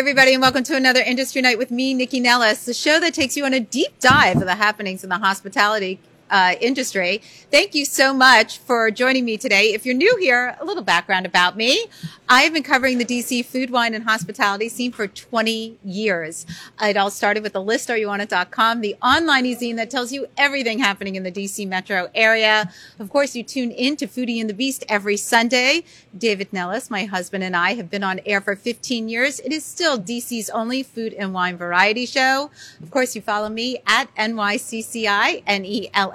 everybody, and welcome to another Industry Night with me, Nikki Nellis, the show that takes you on a deep dive of the happenings in the hospitality uh, industry. Thank you so much for joining me today. If you're new here, a little background about me. I have been covering the DC food, wine, and hospitality scene for 20 years. It all started with the listareyounit.com, the online e-zine that tells you everything happening in the DC metro area. Of course, you tune in to Foodie and the Beast every Sunday. David Nellis, my husband and I have been on air for 15 years. It is still DC's only food and wine variety show. Of course, you follow me at NYCCI,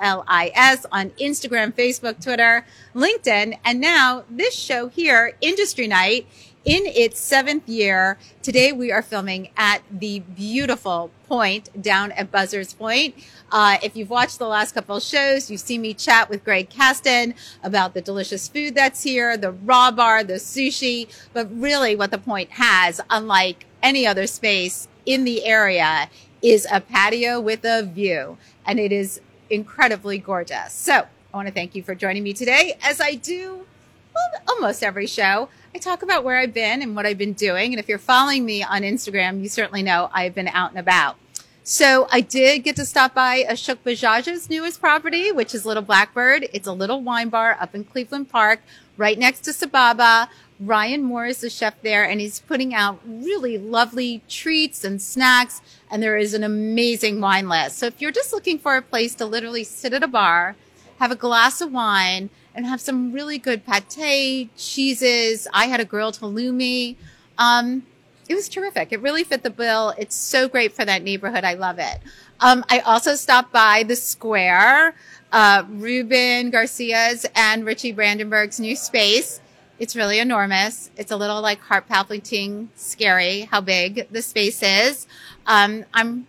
N-E-L-L-I-S on Instagram, Facebook, Twitter, LinkedIn, and now this show here, Industry Night in its seventh year. Today we are filming at the beautiful point down at Buzzards Point. Uh, if you've watched the last couple shows, you've seen me chat with Greg Casten about the delicious food that's here, the raw bar, the sushi, but really what the point has, unlike any other space in the area, is a patio with a view. And it is incredibly gorgeous. So I want to thank you for joining me today as I do well, almost every show. I talk about where I've been and what I've been doing. And if you're following me on Instagram, you certainly know I've been out and about. So I did get to stop by Ashok Bajaj's newest property, which is Little Blackbird. It's a little wine bar up in Cleveland Park, right next to Sababa. Ryan Moore is the chef there and he's putting out really lovely treats and snacks. And there is an amazing wine list. So if you're just looking for a place to literally sit at a bar, have a glass of wine, and have some really good pate, cheeses. I had a grilled halloumi. Um, it was terrific. It really fit the bill. It's so great for that neighborhood. I love it. Um, I also stopped by the square, uh, Ruben Garcia's and Richie Brandenburg's new space. It's really enormous. It's a little like heart palpitating, scary how big the space is. Um, I'm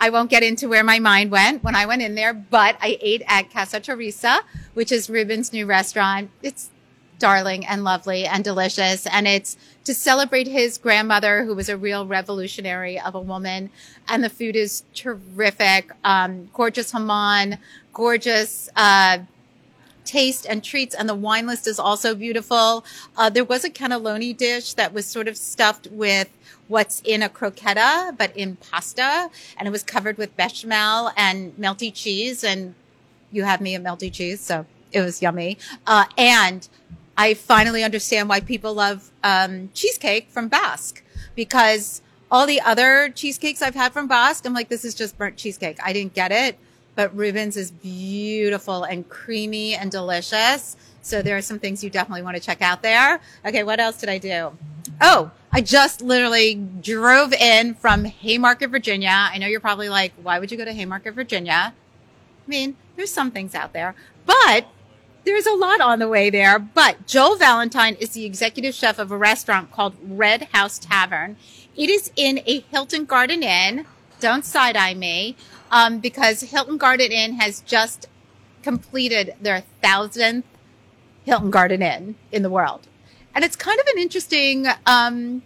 I won't get into where my mind went when I went in there, but I ate at Casa Teresa, which is Ruben's new restaurant. It's darling and lovely and delicious. And it's to celebrate his grandmother, who was a real revolutionary of a woman. And the food is terrific. Um, gorgeous jamón, gorgeous, uh, taste and treats. And the wine list is also beautiful. Uh, there was a cannelloni dish that was sort of stuffed with what's in a crocchetta, but in pasta. And it was covered with bechamel and melty cheese. And you have me a melty cheese. So it was yummy. Uh, and I finally understand why people love, um, cheesecake from Basque because all the other cheesecakes I've had from Basque, I'm like, this is just burnt cheesecake. I didn't get it, but Ruben's is beautiful and creamy and delicious. So there are some things you definitely want to check out there. Okay. What else did I do? Oh, I just literally drove in from Haymarket, Virginia. I know you're probably like, why would you go to Haymarket, Virginia? I mean, there's some things out there, but there's a lot on the way there. But Joel Valente is the executive chef of a restaurant called Red House Tavern. It is in a Hilton Garden Inn. Don't side eye me, um, because Hilton Garden Inn has just completed their thousandth Hilton Garden Inn in the world and it's kind of an interesting um,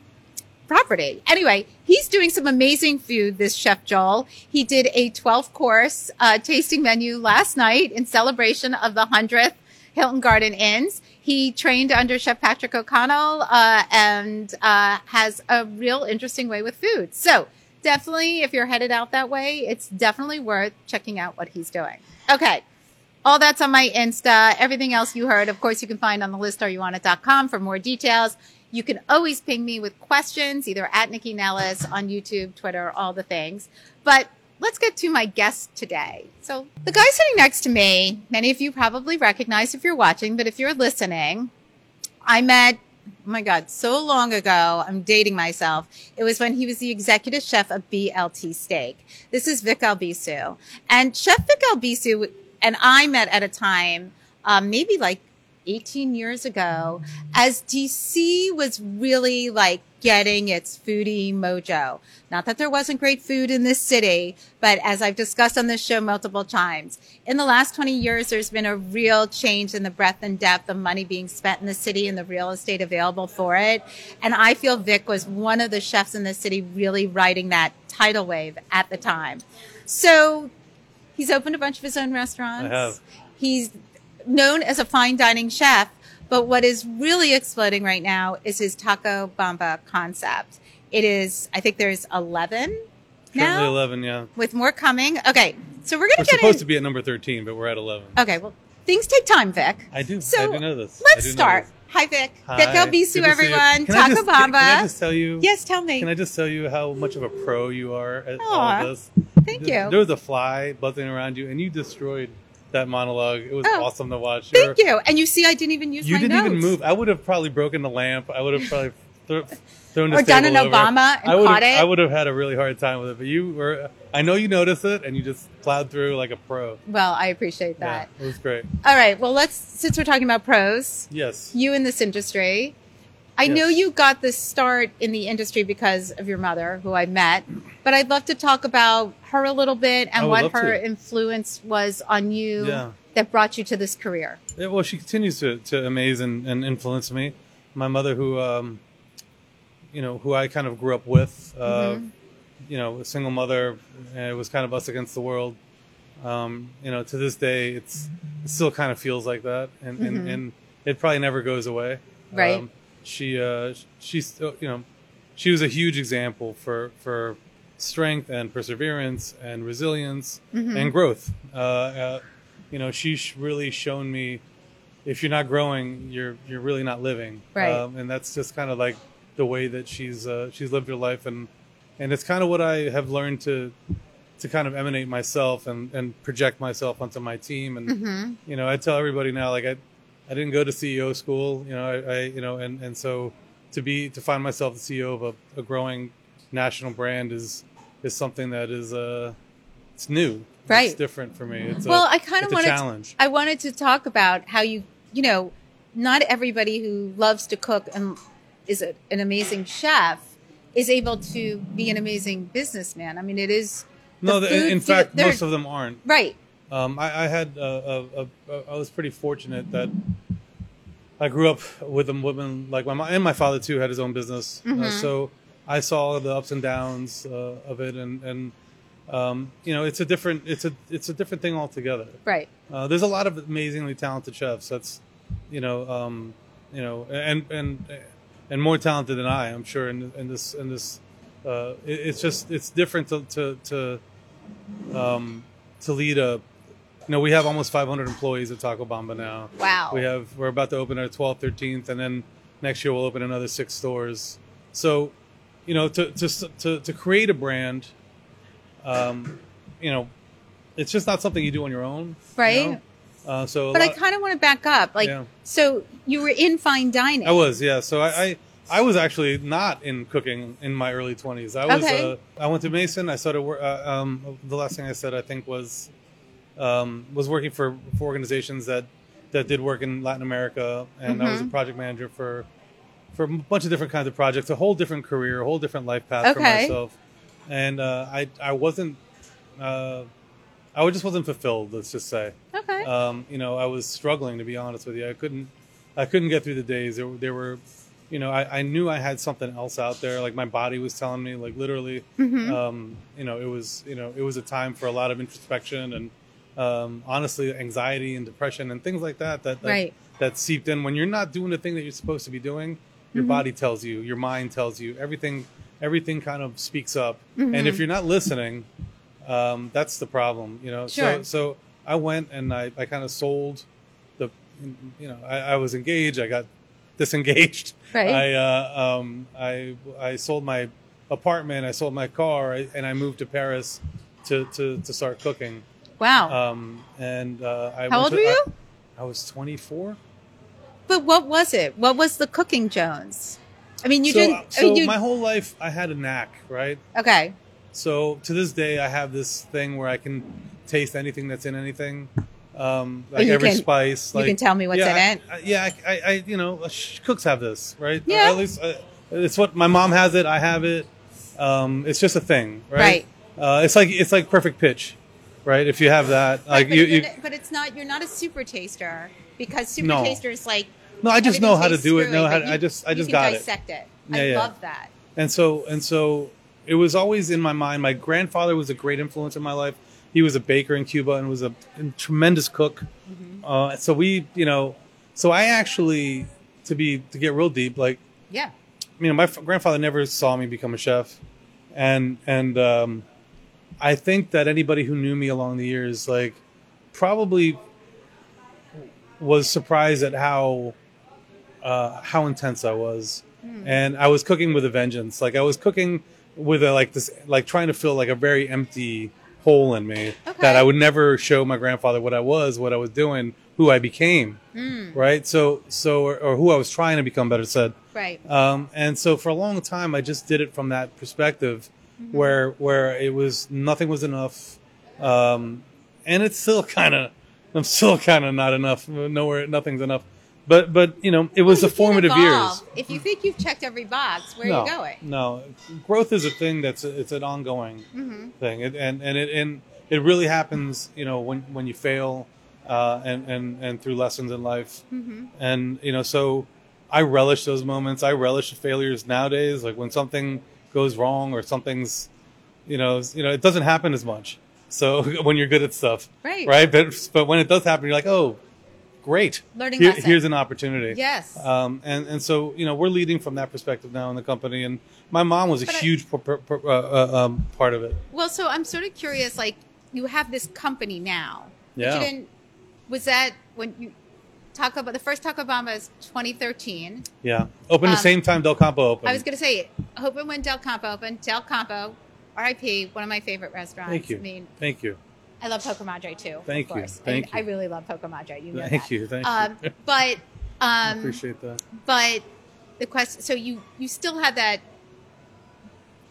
property. Anyway, he's doing some amazing food. This chef Joel. He did a 12 course uh, tasting menu last night in celebration of the hundredth Hilton Garden Inns. He trained under Chef Patrick O'Connell uh, and uh, has a real interesting way with food. So definitely, if you're headed out that way, it's definitely worth checking out what he's doing. Okay. All that's on my Insta. Everything else you heard, of course, you can find on the listareyounit.com for more details. You can always ping me with questions, either at Nikki Nellis on YouTube, Twitter, all the things. But let's get to my guest today. So the guy sitting next to me, many of you probably recognize if you're watching, but if you're listening, I met, oh my God, so long ago. I'm dating myself. It was when he was the executive chef of BLT Steak. This is Vic Albisu. And Chef Vic Albisu and I met at a time, um, maybe like 18 years ago, as DC was really like getting its foodie mojo. Not that there wasn't great food in this city, but as I've discussed on this show multiple times, in the last 20 years, there's been a real change in the breadth and depth of money being spent in the city and the real estate available for it. And I feel Vic was one of the chefs in the city really riding that tidal wave at the time. So He's opened a bunch of his own restaurants. I have. He's known as a fine dining chef, but what is really exploding right now is his Taco Bamba concept. It is, I think there's 11 Currently 11, yeah. with more coming. Okay. So we're going to get supposed in. to be at number 13, but we're at 11. okay. Well, things take time, Vic. I do. So I do know this. Let's start. this. Hi, Vic. Hi. Vic Albisu, Good to see you. everyone. Taco just- Can, can I Bamba. just tell you? Yes, tell me. Can I just tell you how much of a pro you are at all of this? Thank There- you. There was a fly buzzing around you, and you destroyed that monologue. It was Oh, awesome to watch. Thank you. And you see, I didn't even use. You didn't even move. I would have probably broken the lamp. I would have probably thro- thrown Or done an over. Obama and I would caught have, it. I would have had a really hard time with it. But you were. I know you noticed it, and you just plowed through like a pro. Well, I appreciate that. Yeah, it was great. All right. Well, let's, since we're talking about pros, Yes. you in this industry. I Yes. know you got this start in the industry because of your mother, who I met, but I'd love to talk about her a little bit and what her to. influence was on you Yeah. that brought you to this career. Yeah, well, she continues to, to amaze and, and influence me. My mother, who, um, you know, who I kind of grew up with, uh, Mm-hmm. you know, a single mother, it was kind of us against the world. Um, you know, to this day, it's it still kind of feels like that, and and, and it probably never goes away. Mm-hmm. Right. Um, she, uh, she's, you know, she was a huge example for for strength and perseverance and resilience Mm-hmm. and growth. Uh, uh, you know, she's really shown me if you're not growing, you're you're really not living. Right. Um, and that's just kind of like the way that she's uh, she's lived her life, and and it's kind of what I have learned to to kind of emanate myself and and project myself onto my team. And Mm-hmm. you know, I tell everybody now, like I I didn't go to CEO school. You know, I, I you know, and and so to be to find myself the CEO of a, a growing national brand is is something that is uh it's new. Right. It's different for me. It's well, a, I kind of wanted challenge. To, I wanted to talk about how you, you know, not everybody who loves to cook and is a, an amazing chef is able to be an amazing businessman. I mean, it is no, the in, fact, most of them aren't. right. Um, I, I had uh, a, a, a, I was pretty fortunate that I grew up with a woman like my mom and my father too had his own business, Mm-hmm. uh, so I saw the ups and downs uh, of it, and and um, you know it's a different it's a it's a different thing altogether. Right. Uh, there's a lot of amazingly talented chefs. That's you know um, you know and and and more talented than I, I'm sure. In, in this in this, uh, it, it's just it's different to to to, um, to lead a. You know, we have almost 500 employees at Taco Bamba now. Wow. We have we're about to open our 12th, 13th, and then next year we'll open another six stores. So, you know, to to to, to create a brand, um, you know, it's just not something you do on your own, you Right. know? Uh, so, But I kind of want to back up. Like, Yeah. so you were in fine dining. I was, yeah. So I, I, I was actually not in cooking in my early twenties. I was. Okay. Uh, I went to Mason. I started. wor- Uh, um, the last thing I said, I think, was um, was working for, for organizations that that did work in Latin America, and I was Mm-hmm. a project manager for for a bunch of different kinds of projects. A whole different career, a whole different life path for myself. And uh, I I wasn't. Uh, I just wasn't fulfilled. Let's just say Okay. um, you know, I was struggling to be honest with you. I couldn't, I couldn't get through the days. There, were- there were, you know, I, I knew I had something else out there. Like my body was telling me, like literally, Mm-hmm. um, you know, it was, you know, it was a time for a lot of introspection and, um, honestly, anxiety and depression and things like that. That that, Right. that seeped in when you're not doing the thing that you're supposed to be doing. Mm-hmm. Your body tells you, your mind tells you, everything, everything kind of speaks up. Mm-hmm. And if you're not listening, um, that's the problem, you know. Sure. So, so I went and I, I kind of sold the, you know, I, I was engaged. I got disengaged. Right. I, uh, um, I, I sold my apartment. I sold my car, and I moved to Paris to, to, to start cooking. Wow. Um, and uh, I How old to- were you? I, was 24. but what was it? What was the cooking Jones? I mean, you so, didn't. I so mean, you, my whole life, I had a knack, right? okay. So to this day, I have this thing where I can taste anything that's in anything, um, like every can- spice. you can tell me what's yeah, in I- it? I, yeah, I, I, I, you know, cooks have this, right? Yeah. At least uh, it's what my mom has it. I have it. Um, it's just a thing, right? Uh, it's like it's like perfect pitch, right? If you have that, like but, you, not- but it's not. You're not a super taster because super No. tasters like. No, I just know how to do it. No, how- but I just- I you just got it. dissect it. Yeah, I yeah. love that. and so and so it was always in my mind my grandfather was a great influence in my life he was a baker in cuba and was a, a tremendous cook uh, so we you know so i actually to be to get real deep like Yeah. you know, my f- grandfather never saw me become a chef, and and um, I think that anybody who knew me along the years, like, probably was surprised at how uh, how intense I was, and I was cooking with a vengeance. Like I was cooking with a like this, like trying to fill like a very empty hole in me Okay. that I would never show my grandfather what I was, what I was doing, who I became, right? So so or, or who I was trying to become. Better said. Right. Um, and so for a long time, I just did it from that perspective, where where it was nothing was enough, um, and it's still kind of I'm still kind of not enough. Nowhere, nothing's enough. But but you know, it was Well, the formative years. If you think you've checked every box, where no, are you going? no, growth is a thing that's a, it's an ongoing Mm-hmm. thing, it, and and it and it really happens. You know, when when you fail, uh, and and and through lessons in life, Mm-hmm. and you know, so I relish those moments. I relish the failures nowadays. Like when something goes wrong or something's, you know, you know, it doesn't happen as much. So when you're good at stuff, Right. right? But but when it does happen, you're like, oh, great, Learning Here- Here's an opportunity. Yes. Um, and and so you know we're leading from that perspective now in the company, and my mom was a But huge p- p- p- uh, um, part of it. Well, so I'm sort of curious. Like, you have this company now. Yeah. You didn't, was that when you Taco? But the first Taco Bamba is 2013. Yeah, open the Um, same time Del Campo opened. I was going to say, open when Del Campo opened. Del Campo, R.I.P. One of my favorite restaurants. Thank you. I mean, Thank you. I love Poca Madre too. Thank of you. course. Thank I, you. I really love Poca Madre. You know Thank that. you. Thank Um, you. but I um, appreciate that. but the question so you you still have that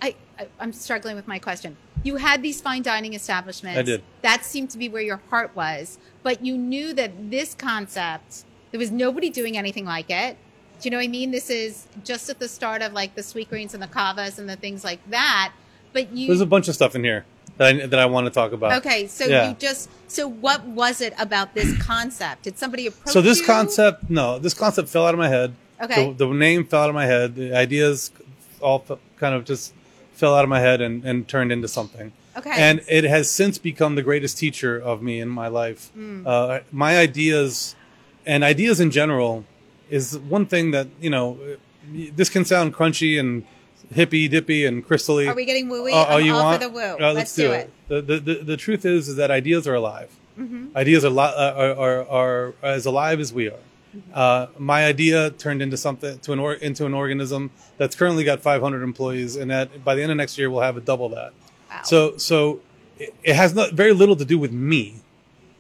I, I i'm struggling with my question you had these fine dining establishments I did. that seemed to be where your heart was but you knew that this concept there was nobody doing anything like it do you know what i mean this is just at the start of like the Sweetgreens and the cavas and the things like that but you There's a bunch of stuff in here that I, that I want to talk about. okay so Yeah. you just so what was it about this concept did somebody approach So this you? concept, no, this concept fell out of my head. Okay. The, the name fell out of my head. The ideas all kind of just fell out of my head and, and turned into something. Okay. And it has since become the greatest teacher of me in my life. Hmm. Uh, my ideas and ideas in general is one thing that, you know, this can sound crunchy and hippy dippy and crystally. are we getting wooey Oh, oh, you want? the woo Uh, let's, do it, The, the, the, the truth is, is that ideas are alive. Mm-hmm. Ideas are, li- uh, are, are, are as alive as we are. Uh, my idea turned into something to an or, into an organism that's currently got 500 employees, and that by the end of next year we'll have a double that. Wow. So so it, it has not, very little to do with me.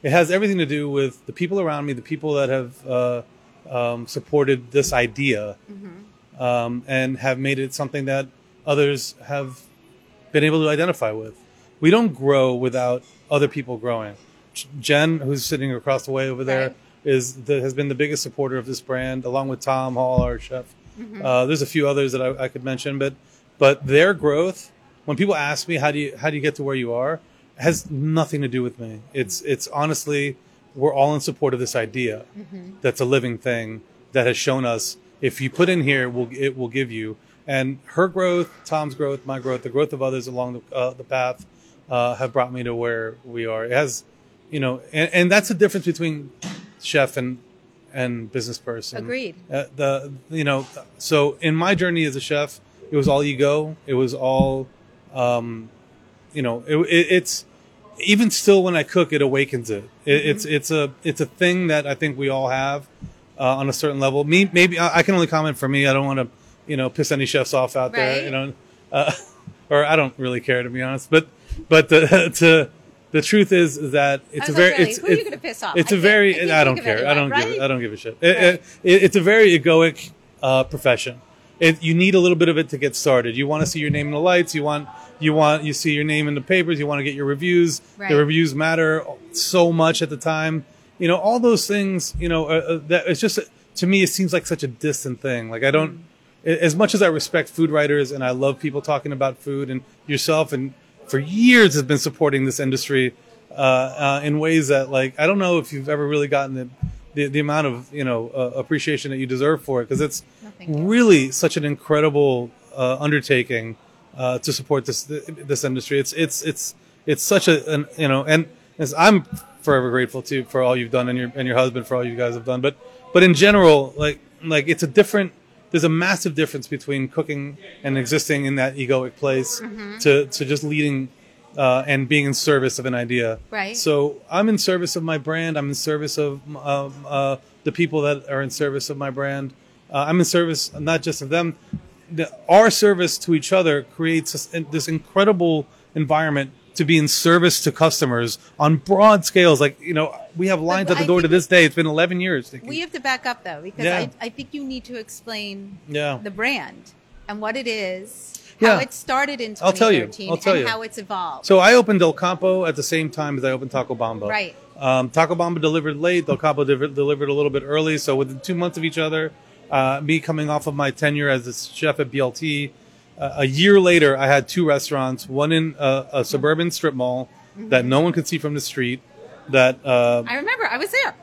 It has everything to do with the people around me, the people that have uh, um, supported this idea, Mm-hmm. um, and have made it something that others have been able to identify with. We don't grow without other people growing. Jen, who's sitting across the way over there, Right. Is the, has been the biggest supporter of this brand, along with Tom Hall, our chef. Mm-hmm. Uh, there's a few others that I, I could mention, but but their growth. When people ask me how do you how do you get to where you are, has nothing to do with me. It's it's honestly we're all in support of this idea Mm-hmm. that's a living thing that has shown us if you put in here, will it will give you. And her growth, Tom's growth, my growth, the growth of others along the, uh, the path uh, have brought me to where we are. It has, you know, and, and that's the difference between chef and and business person. Agreed. Uh, the you know, so in my journey as a chef, it was all ego. It was all, um, you know, it, it, it's even still when I cook, it awakens it. it It's it's a it's a thing that I think we all have uh, on a certain level. Me maybe I, I can only comment for me. I don't want to you know piss any chefs off out there. You know, uh, or I don't really care to be honest. But but the to the truth is, is that it's a like, very really? it's Who are you it's- gonna piss off? It's I a very I I don't care. I don't anyone, give. I don't give a shit. It- Right. it- it- it's a very egoic uh, profession. It, you need a little bit of it to get started. You want to see your name in the lights. You want you want you see your name in the papers. You want to get your reviews. Right. The reviews matter so much at the time. You know all those things. You know uh, uh, that it's just to me it seems like such a distant thing. Like I don't. As much as I respect food writers and I love people talking about food and yourself and for years has been supporting this industry uh, uh, in ways that like I don't know if you've ever really gotten the the, the amount of you know uh, appreciation that you deserve for it because it's No, really such an incredible uh, undertaking uh, to support this this industry. It's it's it's it's such a an, you know and as I'm forever grateful to you for all you've done and your and your husband for all you guys have done. But but in general, like like it's a different there's a massive difference between cooking and existing in that egoic place Mm-hmm. to to just leading uh, and being in service of an idea. Right. So I'm in service of my brand. I'm in service of um, uh, the people that are in service of my brand. Uh, I'm in service not just of them. The, our service to each other creates this, this incredible environment to be in service to customers on broad scales. Like you know, we have lines at the I door to this day. It's been 11 years. Nikki. We have to back up though, because Yeah. I, I think you need to explain yeah. the brand and what it is, Yeah. how it started in I'll tell you. I'll tell and you. how it's evolved. So I opened Del Campo at the same time as I opened Taco Bamba. Right. Um, Taco Bamba delivered late. Del Campo delivered, delivered a little bit early. So within two months of each other, uh, me coming off of my tenure as a chef at BLT, uh, a year later, I had two restaurants. One in uh, a suburban strip mall that no one could see from the street. That uh, I remember I was there.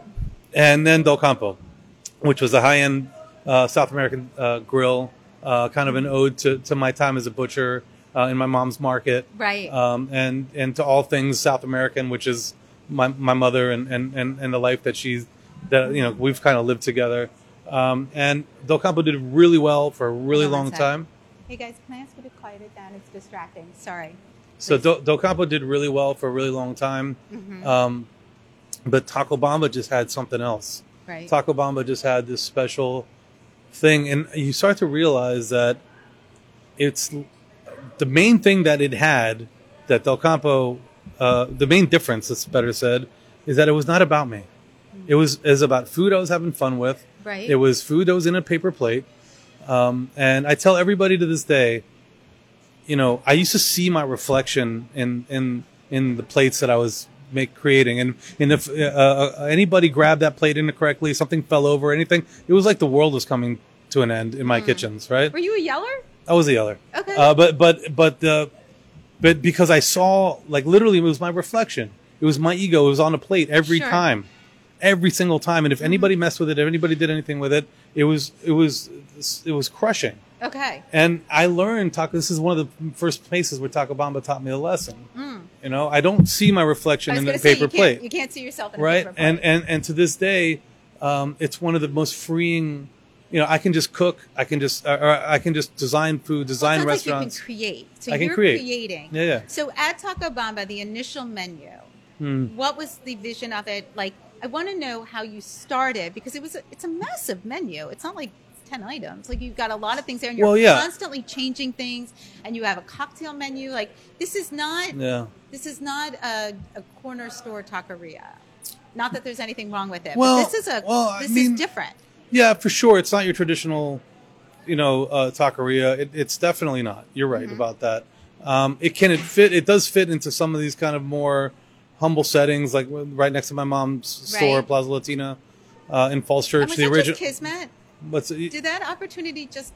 and then Del Campo, which was a high-end uh, South American uh, grill, uh, kind of an ode to, to my time as a butcher uh, in my mom's market, Right. Um, and and to all things South American, which is my my mother and and and, and the life that she's that you know we've kind of lived together. Um, and Del Campo did really well for a really Hold long time. Hey guys, can I ask you to quiet it down? It's distracting. Sorry. So Please. Del, Del Campo did really well for a really long time. Mhm. Um, but Taco Bamba just had something else. right. Taco Bamba just had this special thing, and you start to realize that it's the main thing that it had that Del Campo, uh, the main difference, it's better said, is that it was not about me. It was is about food I was having fun with. Right. It was food that was in a paper plate, um, and I tell everybody to this day, you know, I used to see my reflection in in in the plates that I was make creating, and and if uh, uh, anybody grabbed that plate incorrectly, something fell over, anything, it was like the world was coming to an end in my kitchens. Right? Were you a yeller? I was a yeller. Okay. Uh, but but but the but because I saw like literally it was my reflection. It was my ego. It was on the plate every Sure. time, every single time. And if anybody Mm-hmm. messed with it, if anybody did anything with it, it was it was it was crushing. Okay. And I learned Taco. This is one of the first places where Taco Bamba taught me a lesson. Mm. You know, I don't see my reflection in the say paper you plate you can't see yourself in a right paper plate. and and and to this day um, it's one of the most freeing you know i can just cook i can just uh, or i can just design food design Sounds restaurants Like you can create. So I can you're create. creating. yeah yeah So at Taco Bamba, the initial menu, Hmm. what was the vision of it? Like, I want to know how you started because it was a, it's a massive menu. It's not like ten items. Like you've got a lot of things there, and you're Well, yeah. constantly changing things. And you have a cocktail menu. Like this is not yeah this is not a, a corner store taqueria. Not that there's anything wrong with it. Well, but this is a well, I this mean- is different. yeah for sure it's not your traditional you know uh, taqueria it, it's definitely not you're right Mm-hmm. about that um, it can it fit it does fit into some of these kind of more humble settings like right next to my mom's store plaza latina uh, in falls And church was the original kismet? What's Did that opportunity just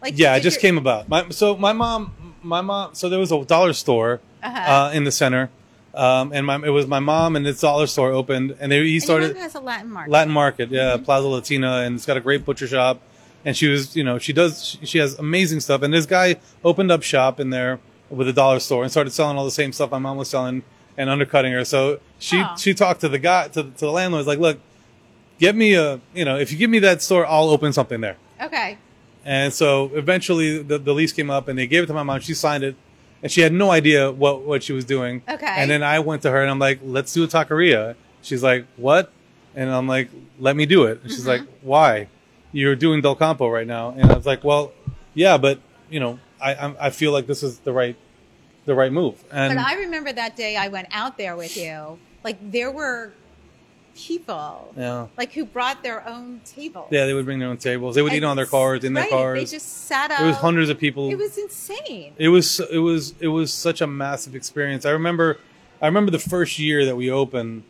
like yeah, it just came about. My, so my mom, my mom. So there was a dollar store Uh-huh. uh, in the center, um, and my it was my mom and this dollar store opened, and they he And started has a Latin market. Latin Market, yeah, Mm-hmm. Plaza Latina, and it's got a great butcher shop. And she was, you know, she does, she, has amazing stuff. And this guy opened up shop in there with a dollar store and started selling all the same stuff my mom was selling and undercutting her. So she Huh. she talked to the guy to, to the landlord, like, look, get me a, you know, if you give me that store, I'll open something there. Okay. And so eventually the, the lease came up and they gave it to my mom. She signed it and she had no idea what, what she was doing. Okay. And then I went to her and I'm like, let's do a taqueria. She's like, what? And I'm like, let me do it. And she's Mm-hmm. like, why? You're doing Del Campo right now. And I was like, well, yeah, but you know, I, I, I feel like this is the right, the right move. And But I remember that day I went out there with you. Like there were people yeah, like who brought their own tables. yeah, they would bring their own tables. They would eat on their cars, in their right, cars. They just sat out. There was hundreds of people. It was insane. it was it was it was such a massive experience. I remember I remember the first year that we opened.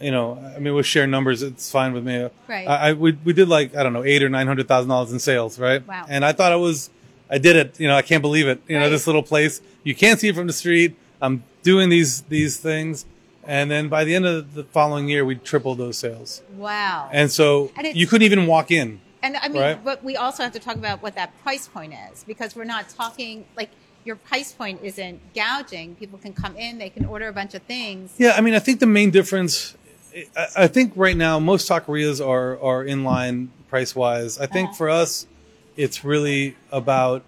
You know, I mean, we'll share numbers. It's fine with me. Right. I, I we we did like I don't know eight or nine hundred thousand dollars in sales, right? Wow. And I thought I was, I did it. You know, I can't believe it. You know, this little place you can't see it from the street. I'm doing these these things, and then by the end of the following year, we tripled those sales. Wow. And so And you couldn't even walk in. And I mean, Right. but we also have to talk about what that price point is because we're not talking like your price point isn't gouging. People can come in, they can order a bunch of things. Yeah, I mean, I think the main difference, I, I think right now most taquerias are are in line price wise. I think Uh-huh. for us, it's really about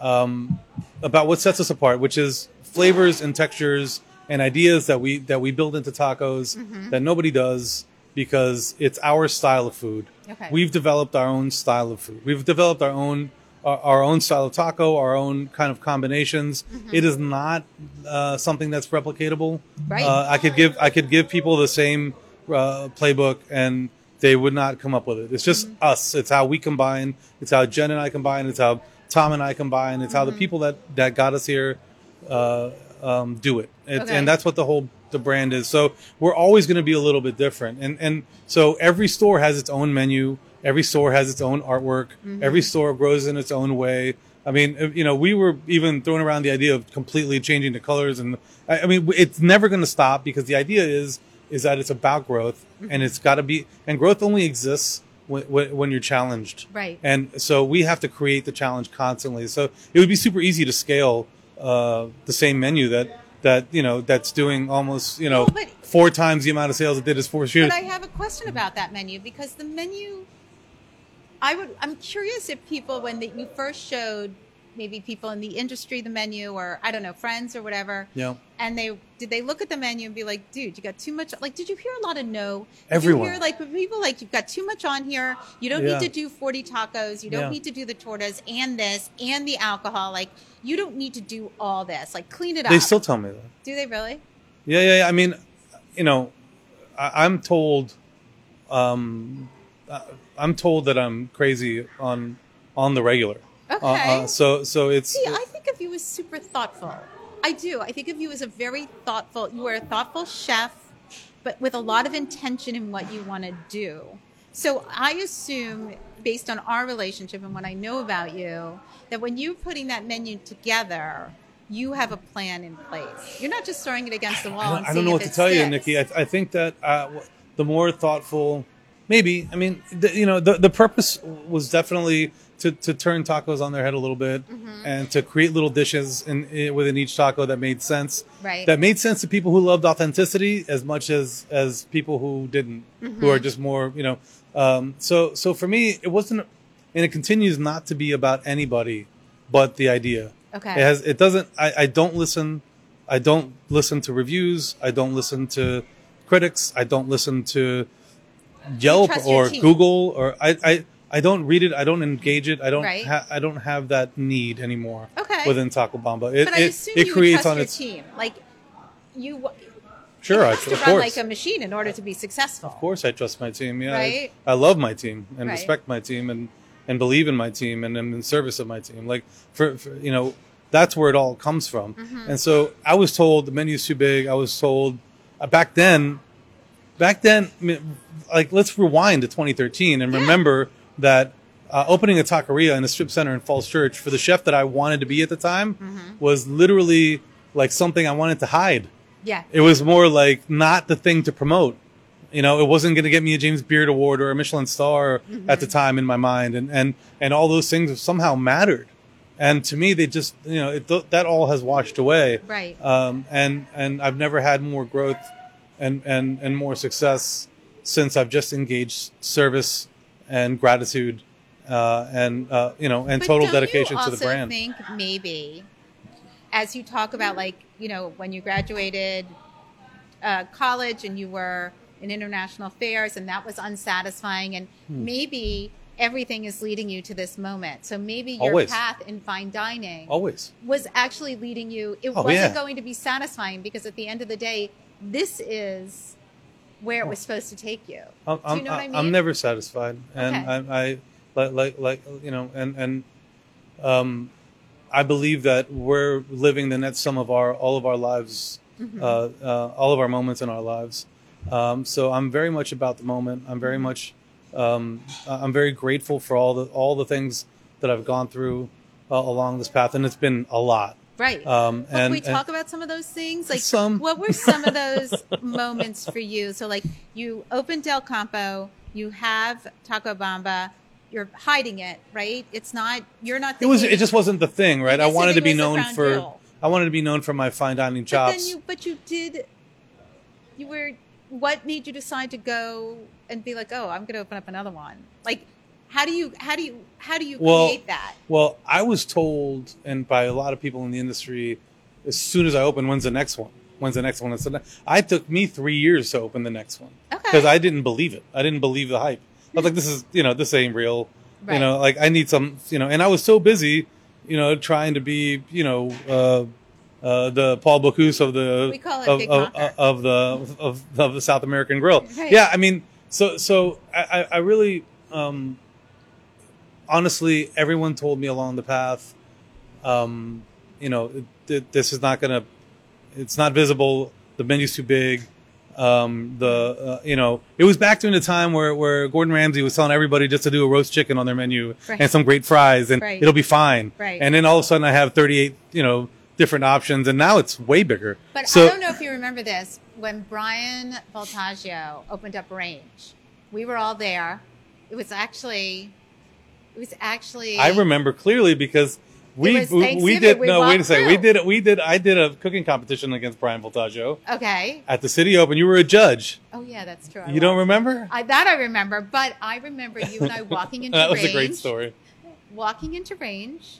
um, about what sets us apart, which is flavors and textures and ideas that we that we build into tacos Mm-hmm. that nobody does because it's our style of food. Okay. We've developed our own style of food. We've developed our own our, our own style of taco, our own kind of combinations. Mm-hmm. It is not uh, something that's replicatable. Right. Uh, I could give I could give people the same uh, playbook and they would not come up with it. It's just Mm-hmm. us. It's how we combine. It's how Jen and I combine. It's how Tom and I combine. It's how Mm-hmm. the people that that got us here uh, um, do it. it Okay. And that's what the whole the brand is. So we're always going to be a little bit different. And and so every store has its own menu. Every store has its own artwork. Mm-hmm. Every store grows in its own way. I mean, you know, we were even throwing around the idea of completely changing the colors, and I, I mean, it's never going to stop because the idea is is that it's about growth, Mm-hmm. and it's got to be, and growth only exists when, when, when you're challenged, Right. And so we have to create the challenge constantly. So it would be super easy to scale uh, the same menu that that you know that's doing almost you know Well, four times the amount of sales it did as four But years. I have a question about that menu because the menu, I would, I'm curious if people, when that you first showed maybe people in the industry the menu or I don't know, friends or whatever, Yeah. and they did they look at the menu and be like, dude, you got too much. Like, did you hear a lot of no? Did Everyone. You hear like people like you've got too much on here. You don't Yeah. need to do 40 tacos. You don't Yeah. need to do the tortas and this and the alcohol. Like, you don't need to do all this. Like, clean it up. They still tell me that. do they really? Yeah, yeah, yeah. I mean, you know, I, I'm told, um, uh, I'm told that I'm crazy on on the regular. Uh, Okay. uh, so so it's See, I think of you as super thoughtful. I do. I think of you as a very thoughtful. You are a thoughtful chef, but with a lot of intention in what you want to do. So I assume, based on our relationship and what I know about you, that when you're putting that menu together, you have a plan in place. You're not just throwing it against the wall. I don't, I don't know what to tell you. Nikki. I, I think that uh, the more thoughtful, maybe. I mean, the, you know, the the purpose was definitely to to turn tacos on their head a little bit Mm-hmm. and to create little dishes in, in within each taco that made sense. Right. That made sense to people who loved authenticity as much as as people who didn't, who are Mm-hmm. just more, you know. Um, so so for me, it wasn't, and it continues not to be about anybody, but the idea. Okay. It has. It doesn't. I, I don't listen. I don't listen to reviews. I don't listen to critics. I don't listen to Yelp or. Google or I, I. I don't read it. I don't engage it. I don't. Right. Ha- I don't have that need anymore. Okay. Within Taco Bamba, it it, it you creates on its. team. Like you. Sure, I, to of run course. like a machine in order to be successful. Of course, I trust my team. Yeah, I- I, love my team and Right. respect my team and and believe in my team and am in service of my team. Like for, for you know, that's where it all comes from. Mm-hmm. And so I was told the menu's too big. I was told uh, back then, back then, I mean, like let's rewind to 2013 and Yeah. remember that. Uh, opening a taqueria in a strip center in Falls Church for the chef that I wanted to be at the time Mm-hmm. was literally like something I wanted to hide Yeah. it was more like not the thing to promote. You know, it wasn't going to get me a James Beard Award or a Michelin star at the time in my mind, and and and all those things somehow mattered. And to me, they just you know it, th- that all has washed away. Right. Um, and and I've never had more growth and and and more success since I've just engaged service and gratitude. Uh, and uh, you know, and But total dedication to the also brand. think maybe, as you talk about, like you know, when you graduated uh, college and you were in international affairs, and that was unsatisfying, and Hmm. maybe everything is leading you to this moment. So maybe your Always. path in fine dining Always. was actually leading you. It Oh, wasn't yeah. going to be satisfying because at the end of the day, this is where it was supposed to take you. I'm, Do you know what I I'm- mean? I'm never satisfied, and Okay. I, I like like like you know, and and um, I believe that we're living the net sum of our all of our lives, Mm-hmm. uh, uh, all of our moments in our lives. Um, so I'm very much about the moment. I'm Mm-hmm. very much, um, I'm very grateful for all the all the things that I've gone through uh, along this path, and it's been a lot. Right. Um, Well, and, can we and- talk about some of those things? Like Some. what were some of those moments for you? So like you open Del Campo, you have Taco Bamba, you're hiding it, right? It's not you're not it was it just wasn't the thing, right? I wanted to be known for. I wanted to be known for my fine dining but chops. then you but you did you were what made you decide to go and be like, "Oh, I'm going to open up another one." Like How do you how do you how do you Well- create that? Well, I was told, and by a lot of people in the industry, as soon as I open, when's the next one? When's the next one? And so I took me three years to open the next one Okay. because I didn't believe it. I didn't believe the hype. I was like, this is, you know, this ain't real. Right. You know, like I need some, you know, and I was so busy, you know, trying to be, you know, uh, uh, the Paul Bocuse of the of, of, of the of, of the South American Grill. Right. Yeah, I mean, so so I, I I really um, honestly, everyone told me along the path, um, you know, th- this is not gonna, it's not visible. The menu's too big. Um, the uh, you know, it was back during the time where where Gordon Ramsay was telling everybody just to do a roast chicken on their menu Right. and some great fries, and Right. it'll be fine. Right. And then all of a sudden, I have thirty eight, you know, different options, and now it's way bigger. But so, I don't know if you remember this when Bryan Voltaggio opened up Range. We were all there. It was actually, was actually. I remember clearly because we we, we did we no wait a second we did we did I did a cooking competition against Bryan Voltaggio Okay. at the City Open. You were a judge. Oh yeah, that's true. I You don't remember? I, that I remember, but I remember you and I walking into that was Range. a great story. Walking into Range,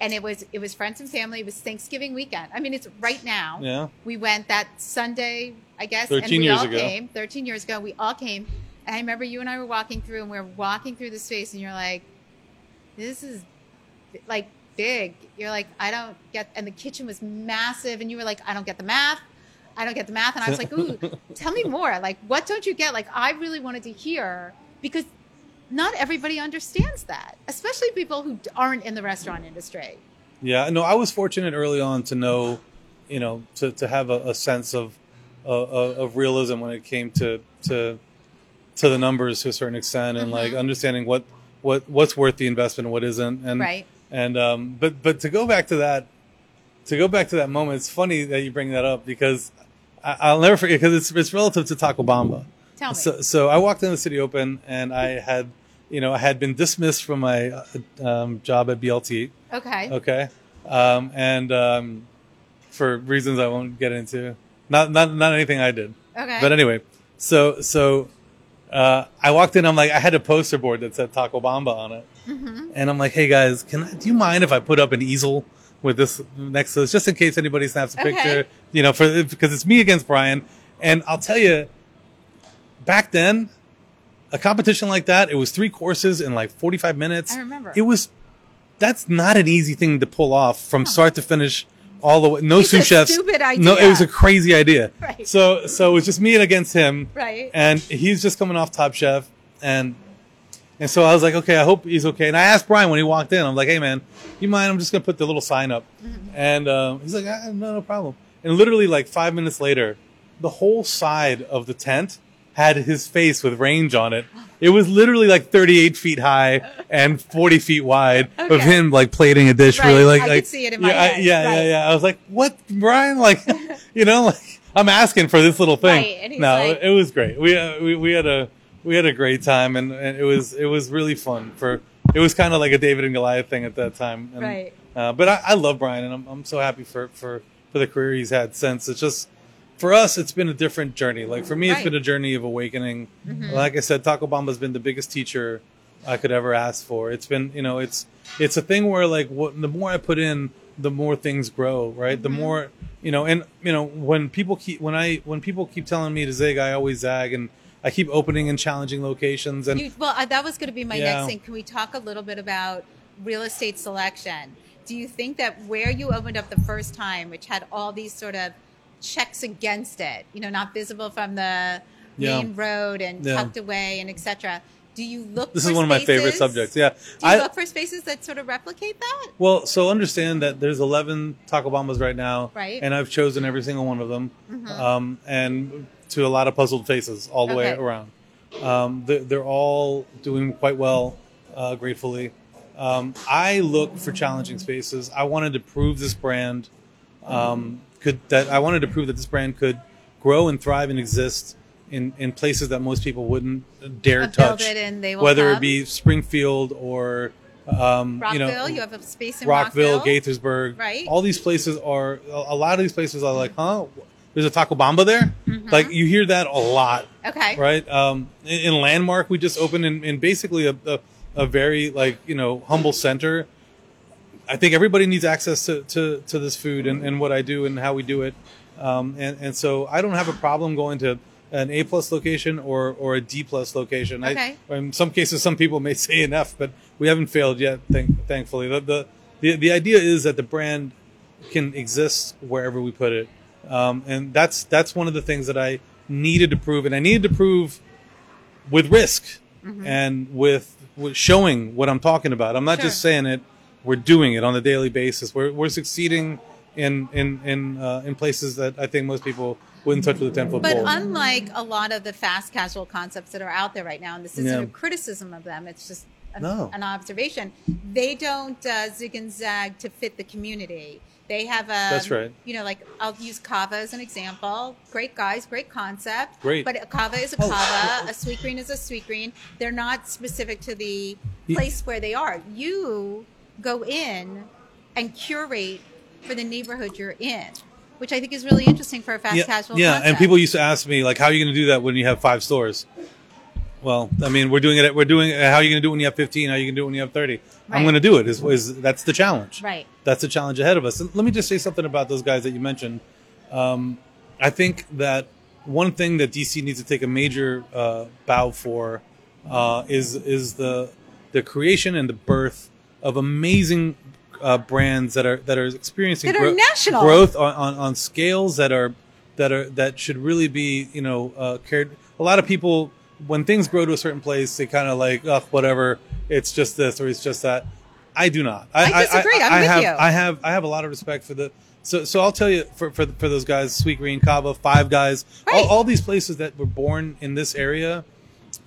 and it was it was friends and family. It was Thanksgiving weekend. I mean, it's right now. Yeah. We went that Sunday, I guess, 13 and we years all ago. came. Thirteen years ago, we all came. And I remember you and I were walking through, and we were walking through the space, and you're like, "This is like big." You're like, "I don't get," and the kitchen was massive, and you were like, "I don't get the math." I don't get the math, and I was like, "Ooh, tell me more. Like, what don't you get?" Like, I really wanted to hear because not everybody understands that, especially people who aren't in the restaurant industry. Yeah, no, I was fortunate early on to know, you know, to, to have a, a sense of, uh, of realism when it came to to to the numbers to a certain extent, and like Mhm. understanding what what what's worth the investment and what isn't, and Right. and um, but but to go back to that, to go back to that moment, it's funny that you bring that up because I, I'll never forget because it's it's relative to Taco Bamba. Tell me. So, so I walked in the city open and I had, you know, I had been dismissed from my uh, um, job at BLT. okay. Okay. Um, and um, for reasons I won't get into, not not not anything I did. Okay. But anyway, so so uh, I walked in. I'm like, I had a poster board that said Taco Bamba on it, Mm-hmm. and I'm like, hey guys, can I, do you mind if I put up an easel with this next to this, just in case anybody snaps a Okay. picture, you know, for because it's me against Bryan. And I'll tell you, back then, a competition like that, it was three courses in like 45 minutes. I remember. It was that's not an easy thing to pull off from start to finish all the way. No It's sous a chefs. stupid No, it was a crazy idea. Right. So so it was just me and against him. Right. And he's just coming off Top Chef, and and so I was like, okay, I hope he's okay. And I asked Bryan when he walked in, I'm like, hey man, you mind? I'm just gonna put the little sign up. Mm-hmm. And um, he's like, ah, no, no problem. And literally like five minutes later, the whole side of the tent had his face with range on it. It was literally like 38 feet high and 40 feet wide of him like plating a dish. Right. Really like, I could like see it in my yeah, I- yeah, Right. yeah, yeah. I was like, what, Bryan? Like, you know, like I'm asking for this little thing. Right, no, like- it was great. We, uh, we we had a we had a great time, and, and it was it was really fun. For it was kind of like a David and Goliath thing at that time. And, Right. Uh, but I, I love Bryan, and I'm I'm so happy for for for the career he's had since. It's just for us, it's been a different journey. Like for me, it's Right. Mm-hmm. been a journey of awakening. Like I said, Taco Bamba's been the biggest teacher I could ever ask for. It's been, you know, it's it's a thing where like what, the more I put in, the more things grow, right? The Mm-hmm. more, you know, and you know when people keep when I when people keep telling me to zig, I always zag, and I keep opening and challenging locations, and You, well, that was going to be my Yeah. next thing. Can we talk a little bit about real estate selection? Do you think that where you opened up the first time, which had all these sort of checks against it, you know, not visible from the Yeah. main road and Yeah. tucked away and etc. Do you look? this is one of my favorite subjects. Yeah, Do you I look for spaces that sort of replicate that? well, so understand that there's 11 Taco Bambas right now, Right. Mm-hmm. And I've chosen every single one of them, um, and to a lot of puzzled faces all the way around. Um, they're, they're all doing quite well, uh, gratefully. Um, I look for challenging spaces. I wanted to prove this brand um, could that I wanted to prove that this brand could grow and thrive and exist in, in places that most people wouldn't dare touch, it and they will whether come? it be Springfield or um, Rockville, you know you have a space in Rockville, Rockville. Gaithersburg. Right. All these places are a a lot of these places are like, huh? There's a Taco Bamba there. Mm-hmm. Like you hear that a lot, Okay. right? Um, in, in Landmark, we just opened in, in basically a, a a very like you know humble center. I think everybody needs access to, to, to this food and, and what I do and how we do it. Um, and, and so I don't have a problem going to an A plus location or, or a D plus location. Okay. I, in some cases, some people may say an F, but we haven't failed yet, thank, thankfully. The, the, the, the idea is that the brand can exist wherever we put it. Um, and that's, that's one of the things that I needed to prove. And I needed to prove with risk and with, with showing what I'm talking about. I'm not Sure. just saying it. We're doing it on a daily basis. We're, we're succeeding in, in, in, uh, in places that I think most people wouldn't touch with a 10 foot But pole. unlike a lot of the fast casual concepts that are out there right now, and this isn't Yeah. a criticism of them, it's just an, No. an observation. They don't uh, zig and zag to fit the community. They have a That's right. You know, like I'll use Cava as an example. Great guys, great concept. Great. But a Cava is a Oh. Cava. A Sweetgreen is a Sweetgreen. They're not specific to the place where they are. You go in and curate for the neighborhood you're in, which I think is really interesting for a fast yeah, casual. yeah. And people used to ask me like, "How are you going to do that when you have five stores?" Well, I mean, we're doing it. We're doing. How are you going to do it when you have fifteen? How are you going to do it when you have thirty? I'm going to do it. Is, is that's the challenge? Right. That's the challenge ahead of us. And let me just say something about those guys that you mentioned. Um, I think that one thing that DC needs to take a major uh, bow for uh, is is the the creation and the birth of amazing uh, brands that are that are experiencing That are national. growth on, on, on scales that are that are that should really be you know uh, cared. A lot of people when things grow to a certain place, they kind of like, oh, whatever. It's just this or it's just that. I do not. I disagree. I'm I with have, you. I have I have a lot of respect for the. So so I'll tell you for for, for those guys, Sweetgreen, Cava, Five Guys, Right. all, all these places that were born in this area.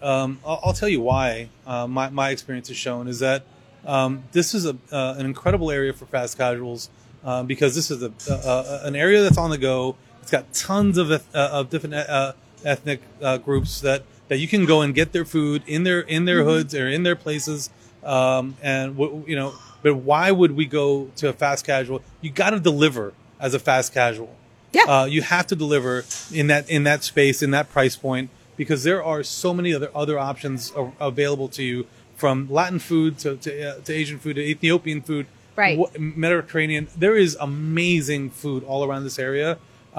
Um, I'll, I'll tell you why. Uh, my my experience has shown is that um, this is a uh, an incredible area for fast casuals uh, because this is a, a, an area that's on the go. It's got tons of uh, of different uh, ethnic uh, groups that that you can go and get their food in their in their hoods or in their places. Um, and w- you know, but why would we go to a fast casual? You got to deliver as a fast casual. Yeah. Uh, you have to deliver in that in that space in that price point because there are so many other other options a- available to you from Latin food to to, uh, to Asian food to Ethiopian food, Right. wh- Mediterranean. There is amazing food all around this area,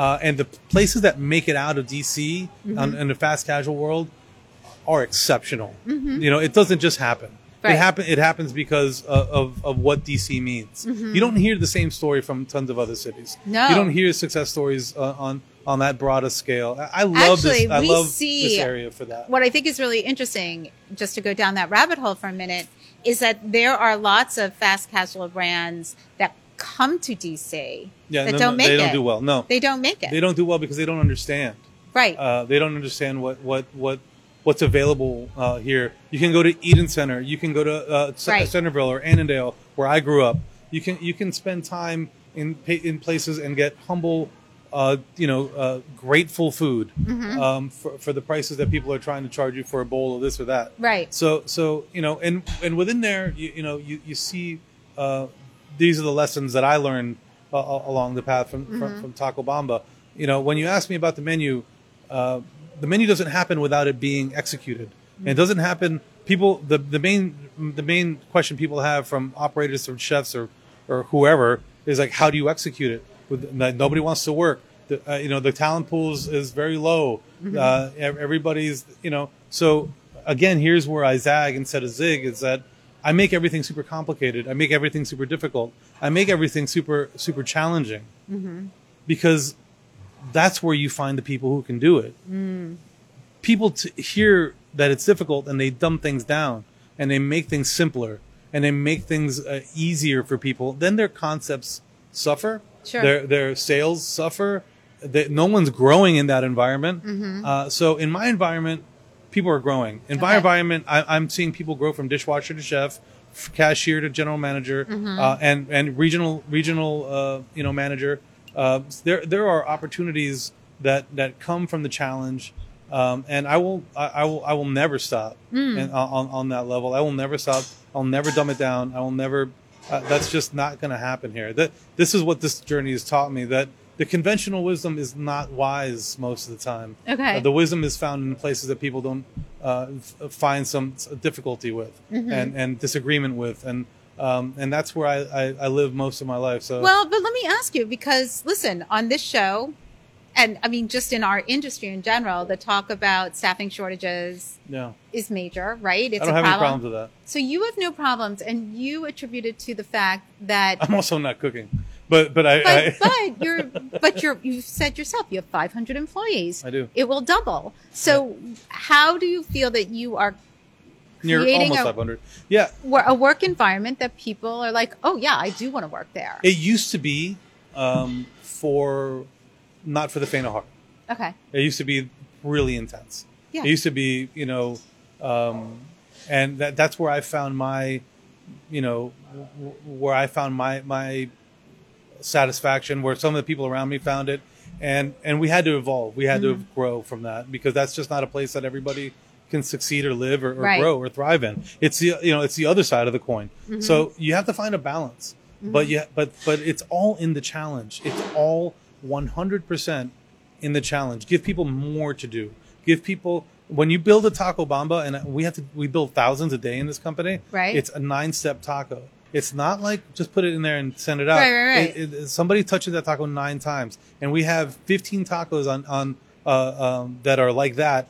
uh, and the places that make it out of DC Mm-hmm. on, in the fast casual world are exceptional. You know, it doesn't just happen. Mm-hmm. Right. It happen. It happens because of, of, of what DC means. You don't hear the same story from tons of other cities. Mm-hmm. No. you don't hear success stories uh, on on that broad a scale. I, love Actually, this. I love this area for that. what I think is really interesting, just to go down that rabbit hole for a minute, is that there are lots of fast casual brands that come to DC Yeah, that no, don't make they it. They don't do well. No, They don't make it. they don't do well because they don't understand. Right. Uh, they don't understand what what what what's available uh, here. You can go to Eden Center. You can go to uh, Right. Centerville or Annandale, where I grew up. You can you can spend time in in places and get humble, uh, you know, uh, grateful food Mm-hmm. um, for for the prices that people are trying to charge you for a bowl of this or that. Right. So so you know, and and within there, you, you know, you you see uh, these are the lessons that I learned uh, along the path from, Mm-hmm. from from Taco Bamba. You know, when you ask me about the menu, uh, the menu doesn't happen without it being executed. And it doesn't happen. People, the the main the main question people have from operators or chefs or or whoever is like, how do you execute it? With, that nobody wants to work. The, uh, you know, the talent pools is very low. Uh, everybody's, you know, so again, here's where I zag instead of zig is that I make everything super complicated. I make everything super difficult. I make everything super super challenging because that's where you find the people who can do it. People t- hear that it's difficult and they dumb things down and they make things simpler and they make things uh, easier for people. Then their concepts suffer. Sure. Their their sales suffer. They, no one's growing in that environment. Mm-hmm. Uh, so in my environment, people are growing. In my environment, I, I'm seeing people grow from dishwasher to chef, cashier to general manager, Mm-hmm. uh, and and regional regional uh, you know manager. Uh, there there are opportunities that that come from the challenge, um, and I will I, I will I will never stop Hmm. and on on that level. I will never stop. I'll never dumb it down. I will never. Uh, that's just not going to happen here. That this is what this journey has taught me that. The conventional wisdom is not wise most of the time. Okay. Uh, the wisdom is found in places that people don't uh, f- find some difficulty with Mm-hmm. and and disagreement with, and um, and that's where I, I I live most of my life. So Well, but let me ask you because listen, on this show, and I mean, just in our industry in general, the talk about staffing shortages yeah, is major, right? It's I don't a have any problem. problems with that. So you have no problems, and you attribute it to the fact that. I'm also not cooking, but but I But, I, but you're but you're you said yourself you have 500 employees. I do. It will double. So how do you feel that you are near creating almost a- 500. Yeah, a work environment that people are like, oh yeah, I do want to work there. it used to be um, for not for the faint of heart. okay. It used to be really intense. Yeah. It used to be, you know, um, and that that's where I found my, you know, w- where I found my my satisfaction. Where some of the people around me found it, and and we had to evolve. We had Mm-hmm. to grow from that because that's just not a place that everybody can succeed or live or, or Right. grow or thrive in. It's the you know it's the other side of the coin. Mm-hmm. So you have to find a balance. But yeah, but but it's all in the challenge. It's all one hundred percent in the challenge. Give people more to do. Give people when you build a taco bamba, and we have to we build thousands a day in this company. Right. It's a nine step taco. It's not like just put it in there and send it out. Right, right, right. It- it- somebody touches that taco nine times, and we have fifteen tacos on on uh, um, that are like that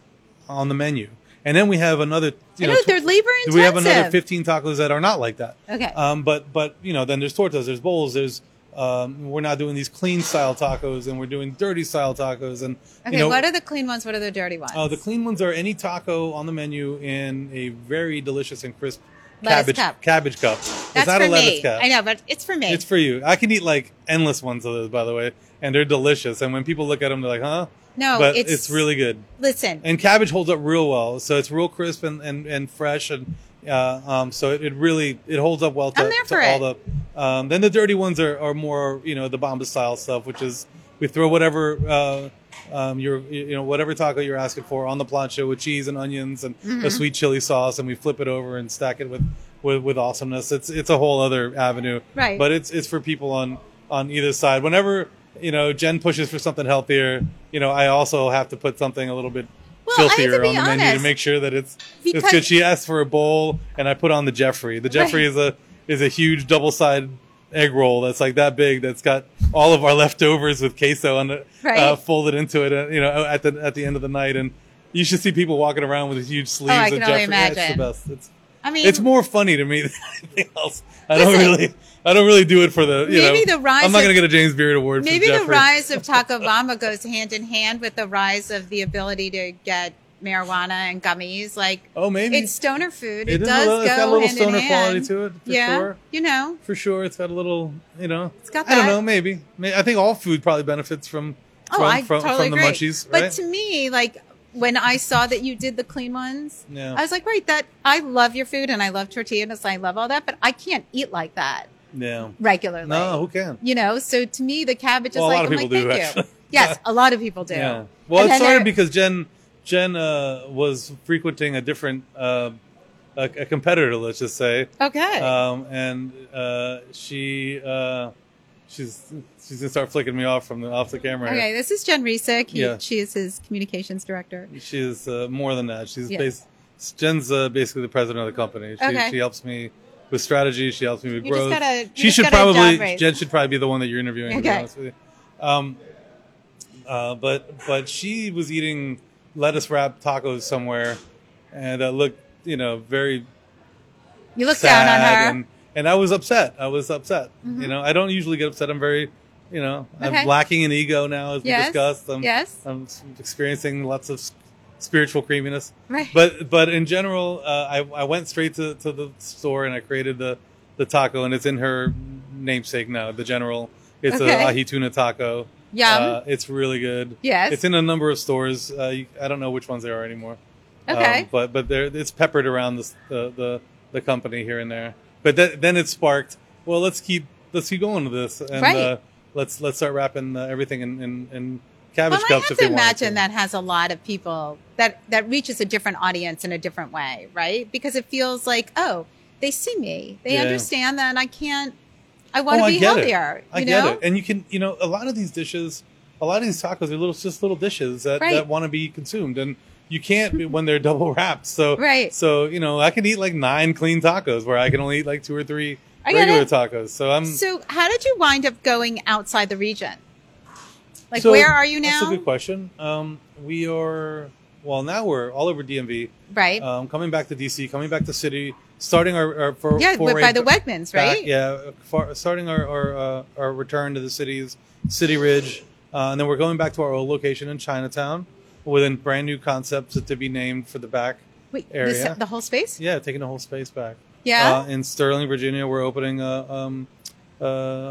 on the menu, and then we have another. You I know, know, they're labor intensive. we have another 15 tacos that are not like that. Okay. Um, but but you know, then there's tortas, there's bowls, there's um, we're not doing these clean style tacos, and we're doing dirty style tacos, and Okay, you know, what are the clean ones? What are the dirty ones? uh, the clean ones are any taco on the menu in a very delicious and crisp cabbage cup. cabbage cup. It's That's not for a lettuce me. cup. I know, but it's for me. It's for you. I can eat like endless ones of those, by the way, and they're delicious. And when people look at them, they're like, "Huh?" No, but it's- it's, really good. Listen, And cabbage holds up real well, so it's real crisp and, and, and fresh, and uh, um, so it, it really it holds up well to, to all it. the. Um, then the dirty ones are, are more you know the Bamba style stuff, which is we throw whatever uh, um, you're you know whatever taco you're asking for on the plancha with cheese and onions and Mm-hmm. a sweet chili sauce, and we flip it over and stack it with, with with awesomeness. It's it's a whole other avenue, Right. But it's it's for people on on either side. Whenever you know Jen pushes for something healthier, you know I also have to put something a little bit Well, I have to filthier on the menu to make sure that it's Because- it's good. She asked for a bowl, and I put on the Jeffrey. The Jeffrey is a is a huge double sided egg roll that's like that big. That's got all of our leftovers with queso on it, Right. uh, folded into it. Uh, you know, at the at the end of the night, and you should see people walking around with huge sleeves Oh, I of can Jeffrey. only Yeah, it's imagine. the best. It's I mean, it's more funny to me than anything else. I don't Listen. really I don't really do it for the you Maybe know. the rise I'm not of- gonna get a James Beard award. maybe for the rise of Taco Bamba goes hand in hand with the rise of the ability to get marijuana and gummies. Like, Oh, maybe it's stoner food. It It, does little- go it's got a little hand stoner quality to it, for yeah, sure. you know, for sure. It's got a little, you know. It's got I don't know. Maybe. I think all food probably benefits from oh, from, I from, totally from the agree. munchies, But to me, like when I saw that you did the clean ones, Yeah. I was like, right, that I love your food and I love tortillas, and I love all that, but I can't eat like that yeah. regularly. No, who can? you know, so to me, the cabbage is Well, a like, lot of I'm people like, do, thank actually. you. Yes, a lot of people do. Yeah. Well, And it started because Jen Jen uh, was frequenting a different uh, a, a competitor, let's just say, Okay. um, and uh, she uh, she's she's gonna start flicking me off from the off the camera. here. okay, this is Jen Resick. He, Yeah. She is his communications director. She is uh, more than that. She's Yeah. bas- Jen's uh, basically the president of the company. She, Okay. she helps me with strategy. She helps me with You growth. gotta- she should probably. Jen should probably be the one that you're interviewing. To be Okay. honest with you. Um, uh, but but she was eating lettuce wrapped tacos somewhere, and that looked you know very You look down on her. and and I was upset. I was upset. You know, I don't usually get upset. I'm very, you know, Okay. I'm lacking in ego now, as we discussed. I'm, Yes. I'm experiencing lots of spiritual creaminess. Right. But but in general, uh, I I went straight to, to the store and I created the the taco, and it's in her namesake now. The general. It's Okay. a ahi tuna taco. Yum. Uh, it's really good. Yes. It's in a number of stores. Uh, you, I don't know which ones there are anymore. Okay. Um, but but there it's peppered around the the the company here and there. But th- then it sparked. Well, let's keep let's keep going with this, and Right. uh, let's let's start wrapping uh, everything in in, in cabbage well, I cups. have if to imagine that has a lot of people that that reaches a different audience in a different way, right? Because it feels like, oh, they see me, they Yeah. understand that I can't. I want Oh, to I be get healthier. It. I you get know? it. And you can, you know, a lot of these dishes, a lot of these tacos are little, just little dishes that, Right. that want to be consumed. And you can't be- when they're double wrapped. So Right. So you know, I can eat like nine clean tacos where I can only eat like two or three I regular tacos. So I'm. So, how did you wind up going outside the region? Like, so where are you now? That's a good question. Um, we are well now. We're all over DMV. Right. Um, coming back to DC, coming back to city, starting our, our for, yeah, by the Wegmans, back- right? yeah, far, starting our our, uh, our return to the cities, City Ridge, uh, and then we're going back to our old location in Chinatown with a brand new concepts to be named for the back. Wait, area. this- the whole space? Yeah, taking the whole space back. Yeah. Uh, in Sterling, Virginia, we're opening a, um, uh,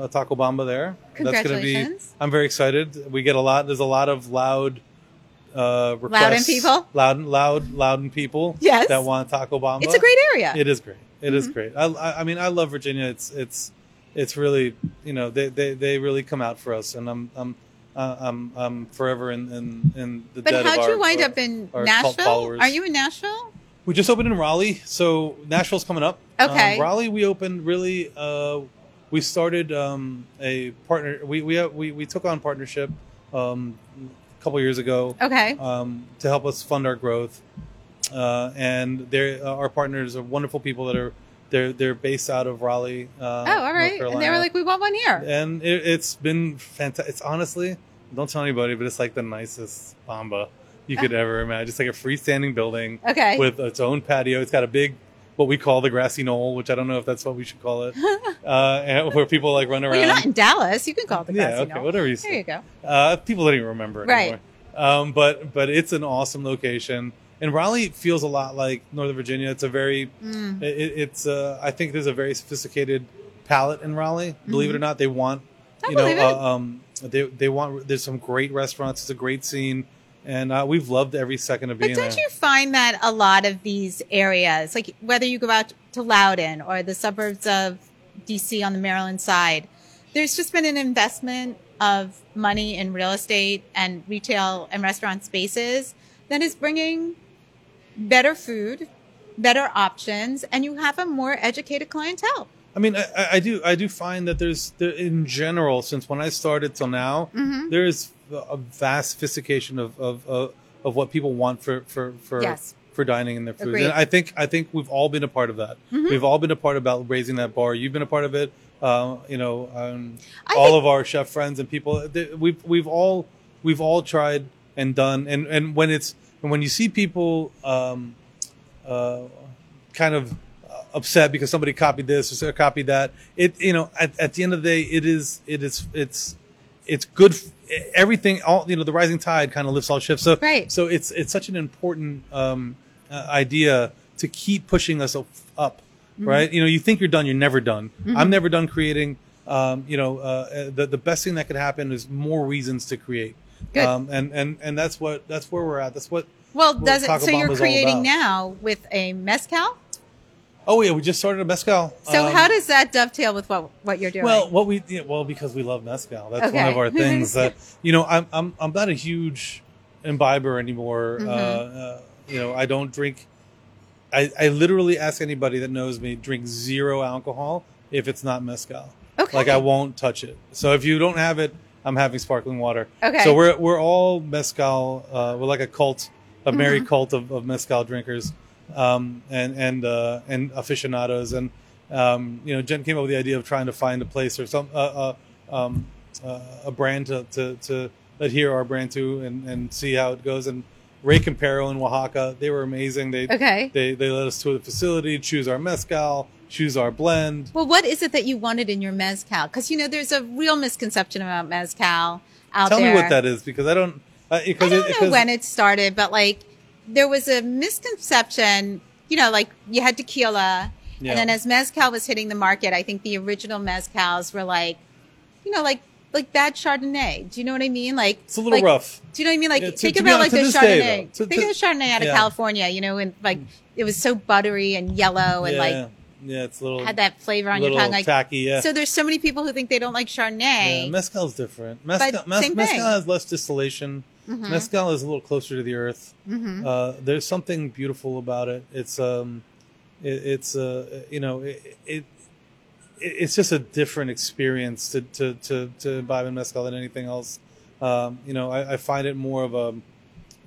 a Taco Bamba there. That's gonna be. Congratulations. I'm very excited. We get a lot. There's a lot of loud. Uh, requests, Loud people? loud, loud, loud and people. Yes. that want Taco Bamba. it's a great area. It is great. It is Mm-hmm. great. I, I, I mean, I love Virginia. It's, it's, it's really, you know, they, they, they really come out for us, and I'm, I'm, uh, I'm, I'm forever in, in, in the but debt how'd of you wind our- up in Nashville? Are you in Nashville? We just opened in Raleigh, so Nashville's coming up. Okay. Um, Raleigh, we opened really. Uh, we started um, a partner. We we, we we took on partnership um, a couple years ago Okay. um, to help us fund our growth, uh, and they're uh, our partners are wonderful people that are they're they're based out of Raleigh. Uh, oh, all right. And they were like, we want one here. and it, it's been fantastic. It's honestly, don't tell anybody, but it's like the nicest Bamba you could ever imagine. It's like a freestanding building Okay. with its own patio. It's got a big, what we call the grassy knoll, which I don't know if that's what we should call it, uh, and where people like run around. well, you're not in Dallas. You can call it the grassy yeah, okay, knoll. whatever you say. There you go. Uh, people don't even remember it Right. anymore. Um, but but it's an awesome location, and Raleigh feels a lot like Northern Virginia. It's a very, Mm. it, it's uh, I think there's a very sophisticated palate in Raleigh. Believe it or not, they want I you know uh, um, they they want. There's some great restaurants. It's a great scene, and uh, we've loved every second of being. But don't there. you find that a lot of these areas, like whether you go out to Loudoun or the suburbs of DC on the Maryland side, there's just been an investment of money in real estate and retail and restaurant spaces that is bringing better food, better options, and you have a more educated clientele. I mean, I, I- do I do find that there's there, in general since when I started till now, Mm-hmm. there is a vast sophistication of of, of of what people want for for for Yes. for dining in their food. Agreed. Mm-hmm. And I think I think we've all been a part of that. We've all been a part about raising that bar. You've been a part of it. Uh, you know, um, all think- of our chef friends and people. they- We've we've all we've all tried and done. And and when it's and when you see people. Um, uh, kind of uh, upset because somebody copied this or copied that. It you know at, at the end of the day, it is it is it's it's good. Everything all you know the rising tide kind of lifts all ships. So Right. So it's it's such an important um, uh, idea to keep pushing us up. up Mm-hmm. Right, you know, you think you're done, you're never done. I'm never done creating. Um, you know, uh, the the best thing that could happen is more reasons to create. Good. Um, and and and that's what that's where we're at. That's what Well, what does it? So you're creating now with a mezcal. Oh yeah, we just started a mezcal. So Um, how does that dovetail with what what you're doing? well what we yeah, well because we love mezcal. That's one of our things that you know I'm I'm I'm not a huge imbiber anymore. Mm-hmm. Uh, uh, you know I don't drink. I I literally ask anybody that knows me drink zero alcohol if it's not mezcal. Okay. Like I won't touch it. So if you don't have it, I'm having sparkling water. Okay. So we're we're all mezcal. Uh, we're like a cult, a merry Mm-hmm. cult of, of mezcal drinkers, um, and and uh, and aficionados. And um, you know, Jen came up with the idea of trying to find a place or some uh, uh, um, uh, a brand to, to to adhere our brand to and and see how it goes. And Rey Campero in Oaxaca, they were amazing. They Okay. They they let us tour the facility, choose our mezcal, choose our blend. Well, what is it that you wanted in your mezcal? Because you know, there's a real misconception about mezcal out Tell there. Tell me what that is because I don't. Uh, I because don't it, know when it started, but like there was a misconception. You know, like you had tequila, Yeah. and then as mezcal was hitting the market, I think the original mezcals were like, you know, like like bad Chardonnay. Do you know what I mean? Like it's a little like, rough. Do you know what I mean? Like Yeah, to- think to about honest, like the day, Chardonnay. though. To- think to- of the Chardonnay out of yeah. California. You know, and like it was so buttery and yellow and yeah, like yeah, it's a little had that flavor on your tongue. Like tacky. Yeah. so, there's so many people who think they don't like Chardonnay. yeah, mezcal's different. Mezcal, But mez- same mezcal. Mm-hmm. has less distillation. Mezcal is a little closer to the earth. Uh, there's something beautiful about it. It's um, it, it's uh, you know, it, it it's just a different experience to to to, to imbibe in mezcal than anything else. Um, you know, I, I find it more of a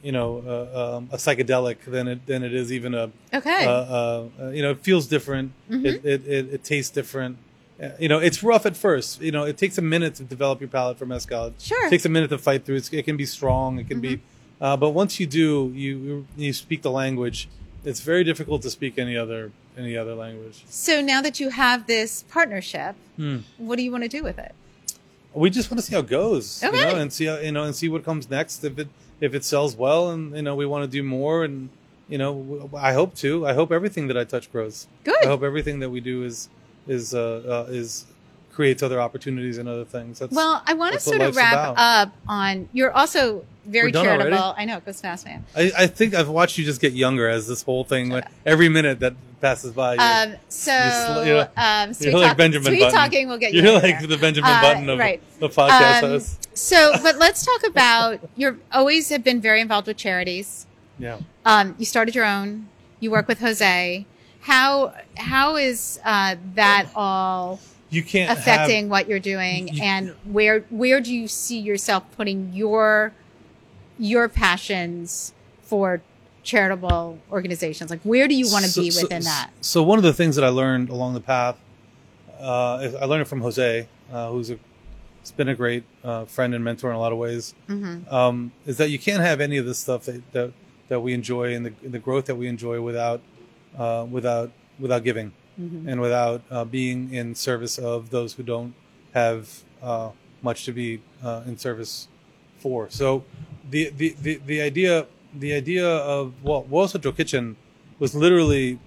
you know uh, um, a psychedelic than it than it is even a Okay. uh, uh, uh, you know it feels different. Mhm. It, it, it it tastes different. Uh, You know, it's rough at first. You know, it takes a minute to develop your palate for mezcal. It Sure. Mm-hmm. takes a minute to fight through. It's, it can be strong. It can be, uh, but once you do, you you speak the language. It's very difficult to speak any other any other language. so now that you have this partnership, Hmm. what do you want to do with it? We just want to see how it goes, you know, and see how, you know, and see what comes next. If it if it sells well, and you know, we want to do more, and you know, I hope to. I hope everything that I touch grows. Good. I hope everything that we do is is uh, uh, is creates other opportunities and other things. That's, Well, I want to sort of wrap about. up on. You're also very charitable. already? I know it goes fast, man. I, I think I've watched you just get younger as this whole thing. Like, every minute that passes by, you Um, so, sl- you're- um, sweet, you're like talk- Benjamin sweet Button. talking will get you. you're like the Benjamin Uh, Button of right. the podcast Um, host. So, but let's talk about. You're always have been very involved with charities. Yeah. Um, you started your own. You work with Jose. How how is uh, that all You can't have- affecting what you're doing, You- and where where do you see yourself putting your your passions for charitable organizations? Like, where do you want to So- be so- within that? So one of the things that I learned along the path, uh, I learned it from Jose, uh, who's a, it's been a great uh, friend and mentor in a lot of ways. Mm-hmm. Um, is that you can't have any of this stuff that that, that we enjoy and the, the growth that we enjoy without uh, without without giving Mm-hmm. and without uh, being in service of those who don't have uh, much to be uh, in service for. So the, the, the, the idea the idea of well, Central Kitchen was literally,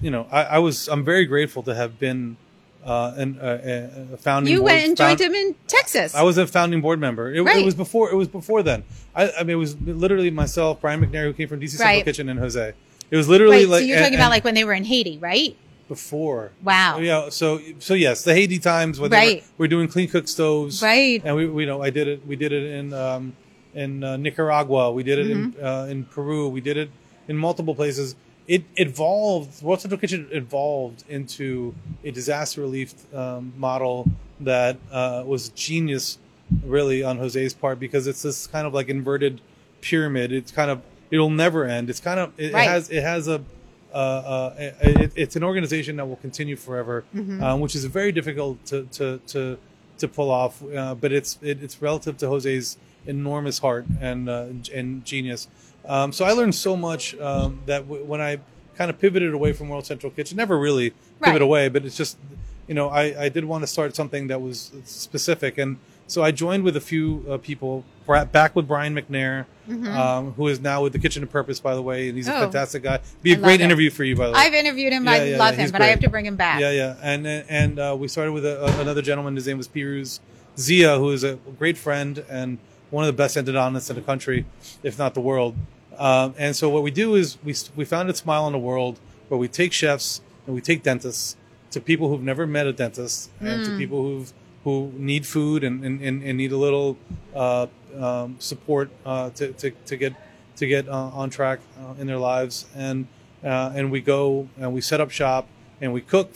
you know, I, I was I'm very grateful to have been uh, an, a, a founding. You board, went and found- joined him in Texas. I was a founding board member. It, Right. it was before. It was before then. I, I mean, it was literally myself, Brian McNair, who came from DC Central Right. Kitchen, and Jose. It was literally like so you're and- talking about like when they were in Haiti, right? before. Wow. Yeah. So so yes, the Haiti times when they Right. were, we're doing clean cook stoves. Right. And we, we you know I did it. We did it in um, in uh, Nicaragua. We did it Mm-hmm. in uh, in Peru. We did it in multiple places. It evolved. World Central Kitchen evolved into a disaster relief um, model that uh, was genius, really, on Jose's part because it's this kind of like inverted pyramid. It's kind of it'll never end. It's kind of it, Right. it has it has a uh, uh, it, it's an organization that will continue forever, Mm-hmm. um, which is very difficult to to to, to pull off. Uh, but it's it, it's relative to Jose's enormous heart and uh, and genius. Um, so I learned so much um, that w- when I kind of pivoted away from World Central Kitchen, never really pivot Right. away, but it's just you know I, I did want to start something that was specific, and so I joined with a few uh, people. Back with Brian McNair, um, who is now with the Kitchen of Purpose, by the way, and he's a Mm-hmm. Oh. fantastic guy. Be a I great interview for you, by the way. I've interviewed him. Yeah, I yeah, love yeah, him, but I have to bring him back. Yeah, yeah, and and uh, we started with a, another gentleman. His name was Piruz Zia, who is a great friend and one of the best endodontists in the country, if not the world. Um, and so what we do is we we founded Smile on the World, where we take chefs and we take dentists to people who've never met a dentist and to people who've who need food and, and, and, and need a little uh, um, support uh, to, to, to get to get uh, on track uh, in their lives. And uh, and we go and we set up shop and we cook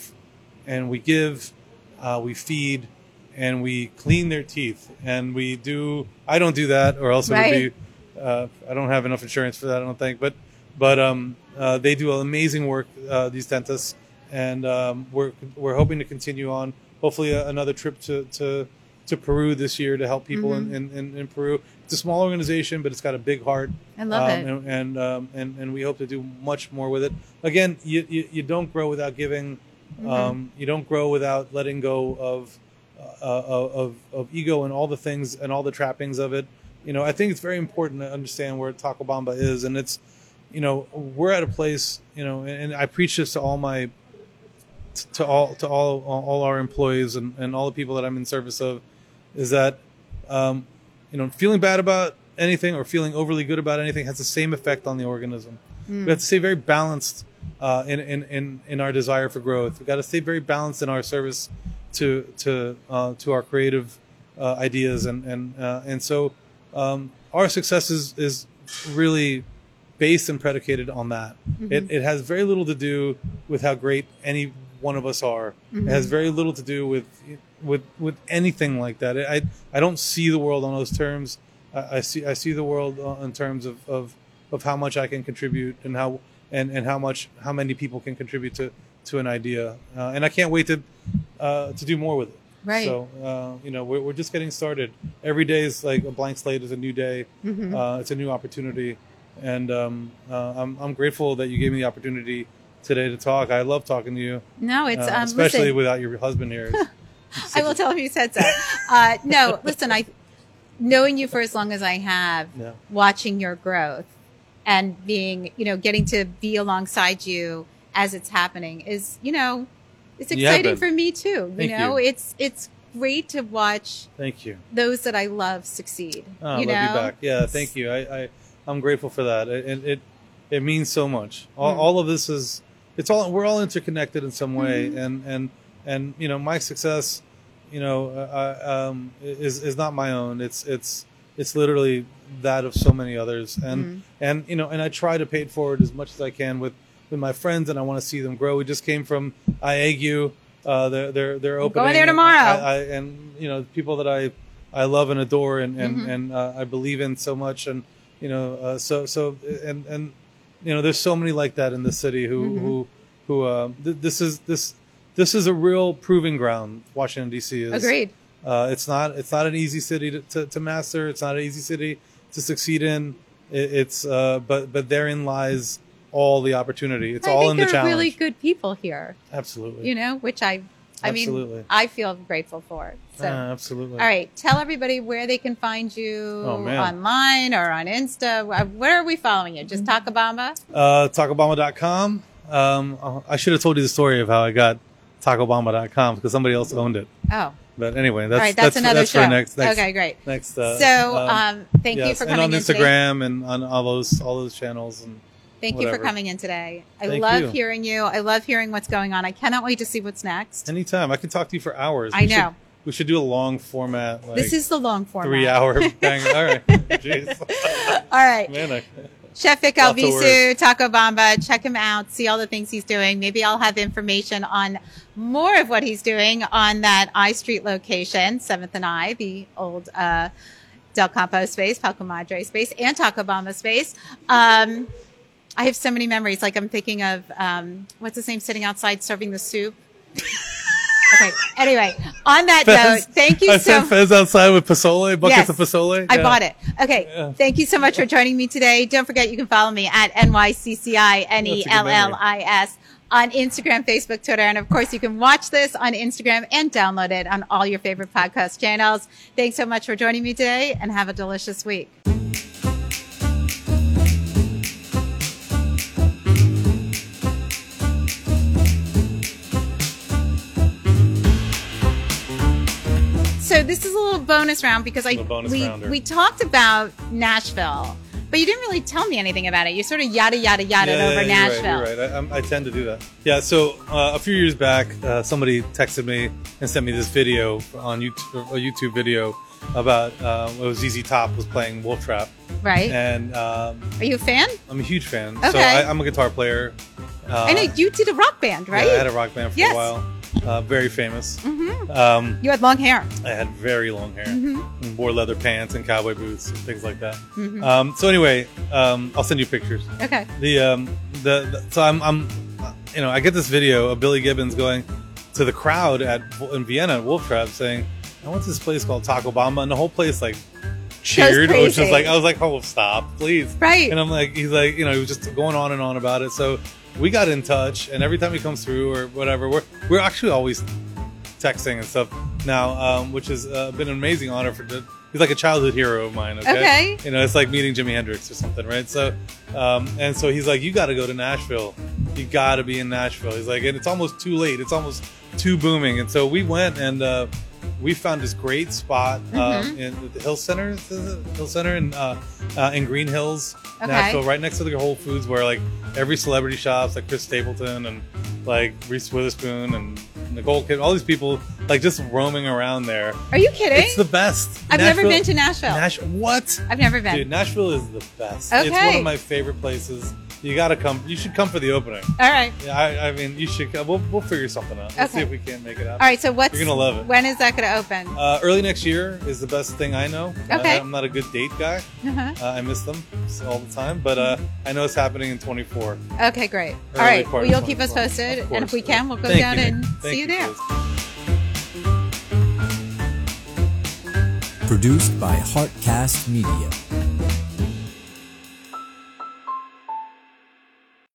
and we give uh, we feed and we clean their teeth. And we do I don't do that or else it would be uh, I don't have enough insurance for that I don't think. But but um, uh, they do amazing work uh, these dentists. And um, we're we're hoping to continue on hopefully a, another trip to, to to Peru this year to help people Mm-hmm. in, in, in, Peru. It's a small organization, but it's got a big heart. I love um, it. And and, um, and and we hope to do much more with it. Again, you you, you don't grow without giving. Mm-hmm. Um, you don't grow without letting go of, uh, of of ego and all the things and all the trappings of it. You know, I think it's very important to understand where Taco Bamba is, and it's, you know, we're at a place. You know, and, and I preach this to all my to all to all all our employees and, and all the people that I'm in service of is that um, you know feeling bad about anything or feeling overly good about anything has the same effect on the organism. We have to stay very balanced uh, in, in, in, in our desire for growth. We've got to stay very balanced in our service to to uh, to our creative uh, ideas and and uh, and so um, our success is is really based and predicated on that. It, it has very little to do with how great any one of us are. It has very little to do with with with anything like that. I I don't see the world on those terms. I, I see I see the world in terms of, of of how much I can contribute and how and and how much how many people can contribute to to an idea, uh, and I can't wait to uh, to do more with it. Right. So uh, you know we're we're just getting started. Every day is like a blank slate. is a new day. Mm-hmm. Uh, it's a new opportunity, and um, uh, I'm I'm grateful that you gave me the opportunity today to talk. I love talking to you, No, it's uh, um, especially listen, without your husband here. I will tell him you said so. Uh, no, listen, I knowing you for as long as I have, Yeah. watching your growth and being, you know, getting to be alongside you as it's happening is, you know, it's exciting for me too. Thank you know, you. it's it's great to watch Thank you. those that I love succeed. Oh, you love know, you back. Yeah, thank you. I, I I'm grateful for that. It it it, it means so much. All, Mm. all of this is it's all we're all interconnected in some way, Mm-hmm. and and and you know my success, you know, uh, uh, um, is is not my own. It's it's it's literally that of so many others, and Mm-hmm. and you know, and I try to pay it forward as much as I can with with my friends, and I want to see them grow. We just came from IAGU. Uh, they're they're they're opening. going there tomorrow. I, I, and you know, people that I I love and adore, and and, Mm-hmm. and uh, I believe in so much, and you know, uh, so so and and you know, there's so many like that in the city who Mm-hmm. who who uh, th- this is this this is a real proving ground. Washington D.C. is agreed. uh, it's not. It's not an easy city to, to, to master. It's not an easy city to succeed in. It, it's uh, but but therein lies all the opportunity. It's I all think in the there are challenge. really good people here. absolutely. You know, which I, I mean, I feel grateful for. So. Ah, absolutely. All right, tell everybody where they can find you Oh, online or on Insta. Uh, Where are we following you? Just Mm-hmm. TacoBamba? Uh, TacoBamba.com. Um, I should have told you the story of how I got TacoBamba.com because somebody else owned it. Oh, But anyway, that's all right, that's, for- another that's show. for next. next okay, great. Next. Uh, so, um, um, thank you yes, for and coming on in today. Instagram and on all those all those channels and Thank you for coming in today. I Thank love you. hearing you. I love hearing what's going on. I cannot wait to see what's next. anytime I can talk to you for hours. I We should- know. we should do a long format. Like, this is the long format. three hour thing. All right. Jeez. All right. Man, I, Chef Vic Albisu, Taco Bamba. Check him out. See all the things he's doing. Maybe I'll have information on more of what he's doing on that I Street location, 7th and I, the old uh, Del Campo space, Poca Madre space, and Taco Bamba space. Um, I have so many memories. Like I'm thinking of um, what's his name sitting outside serving the soup. okay. Anyway, on that Fez. note, thank you I so Fez outside with Pozole, buckets Yes. of Pozole. I bought it. Okay. Yeah. Thank you so much for joining me today. Don't forget you can follow me at NYCCI-N-E-L-L-I-S on Instagram, Facebook, Twitter. And of course, you can watch this on Instagram and download it on all your favorite podcast channels. Thanks so much for joining me today and have a delicious week. This is a little bonus round because I we, rounder. we talked about Nashville, but you didn't really tell me anything about it. You sort of yada yada yada Yeah, over yeah, Nashville. You're right. You're right. I, I tend to do that. Yeah. So uh, a few years back, uh, somebody texted me and sent me this video on YouTube, a YouTube video about uh, it was ZZ Top was playing Wolf Trap, Right? and um, Are you a fan? I'm a huge fan. So Okay. I, I'm a guitar player. Uh, I know you did a rock band, right? Yeah, I had a rock band for Yes. a while. Uh, very famous. Mhm. Um, You had long hair. I had very long hair, Mm-hmm. and wore leather pants and cowboy boots and things like that. Um, so anyway, um, I'll send you pictures. Okay. The um, the, the so I'm I'm you know I get this video of Billy Gibbons going to the crowd at in Vienna at Wolf Trap saying I went to this place called Taco Bamba and the whole place like cheered which was like I was like oh stop please Right. and I'm like he's like you know he was just going on and on about it so we got in touch and every time he comes through or whatever we're we're actually always texting and stuff now um, which has uh, been an amazing honor for the he's like a childhood hero of mine okay, Okay. you know it's like meeting Jimi Hendrix or something right? So um, and so he's like you got to go to Nashville. You got to be in Nashville. He's like and it's almost too late. It's almost too booming. And so we went and uh, we found this great spot Mm-hmm. um, in the Hill Center? Hill Center in uh, uh, in Green Hills Okay. Nashville right next to the Whole Foods where like every celebrity shops like Chris Stapleton and like Reese Witherspoon and Nicole Kidman all these people like just roaming around there Are you kidding? it's the best I've never been to Nashville. Nash what I've never been. Dude, Nashville is the best. Okay. It's one of my favorite places you got to come. You should come for the opening. All right. Yeah, I, I mean, you should. We'll, we'll figure something out. Let's see if we can't make it happen. All right. So what's You're gonna love it. When is that going to open? Uh, early next year is the best thing I know. Okay. I, am not a good date guy. Uh-huh. Uh, I miss them all the time, but uh, I know it's happening in 24. Okay, great. All Early right. Well, you'll keep us posted, and if we can, we'll go Thank down you, and Thank see you there. Liz. Produced by Heartcast Media.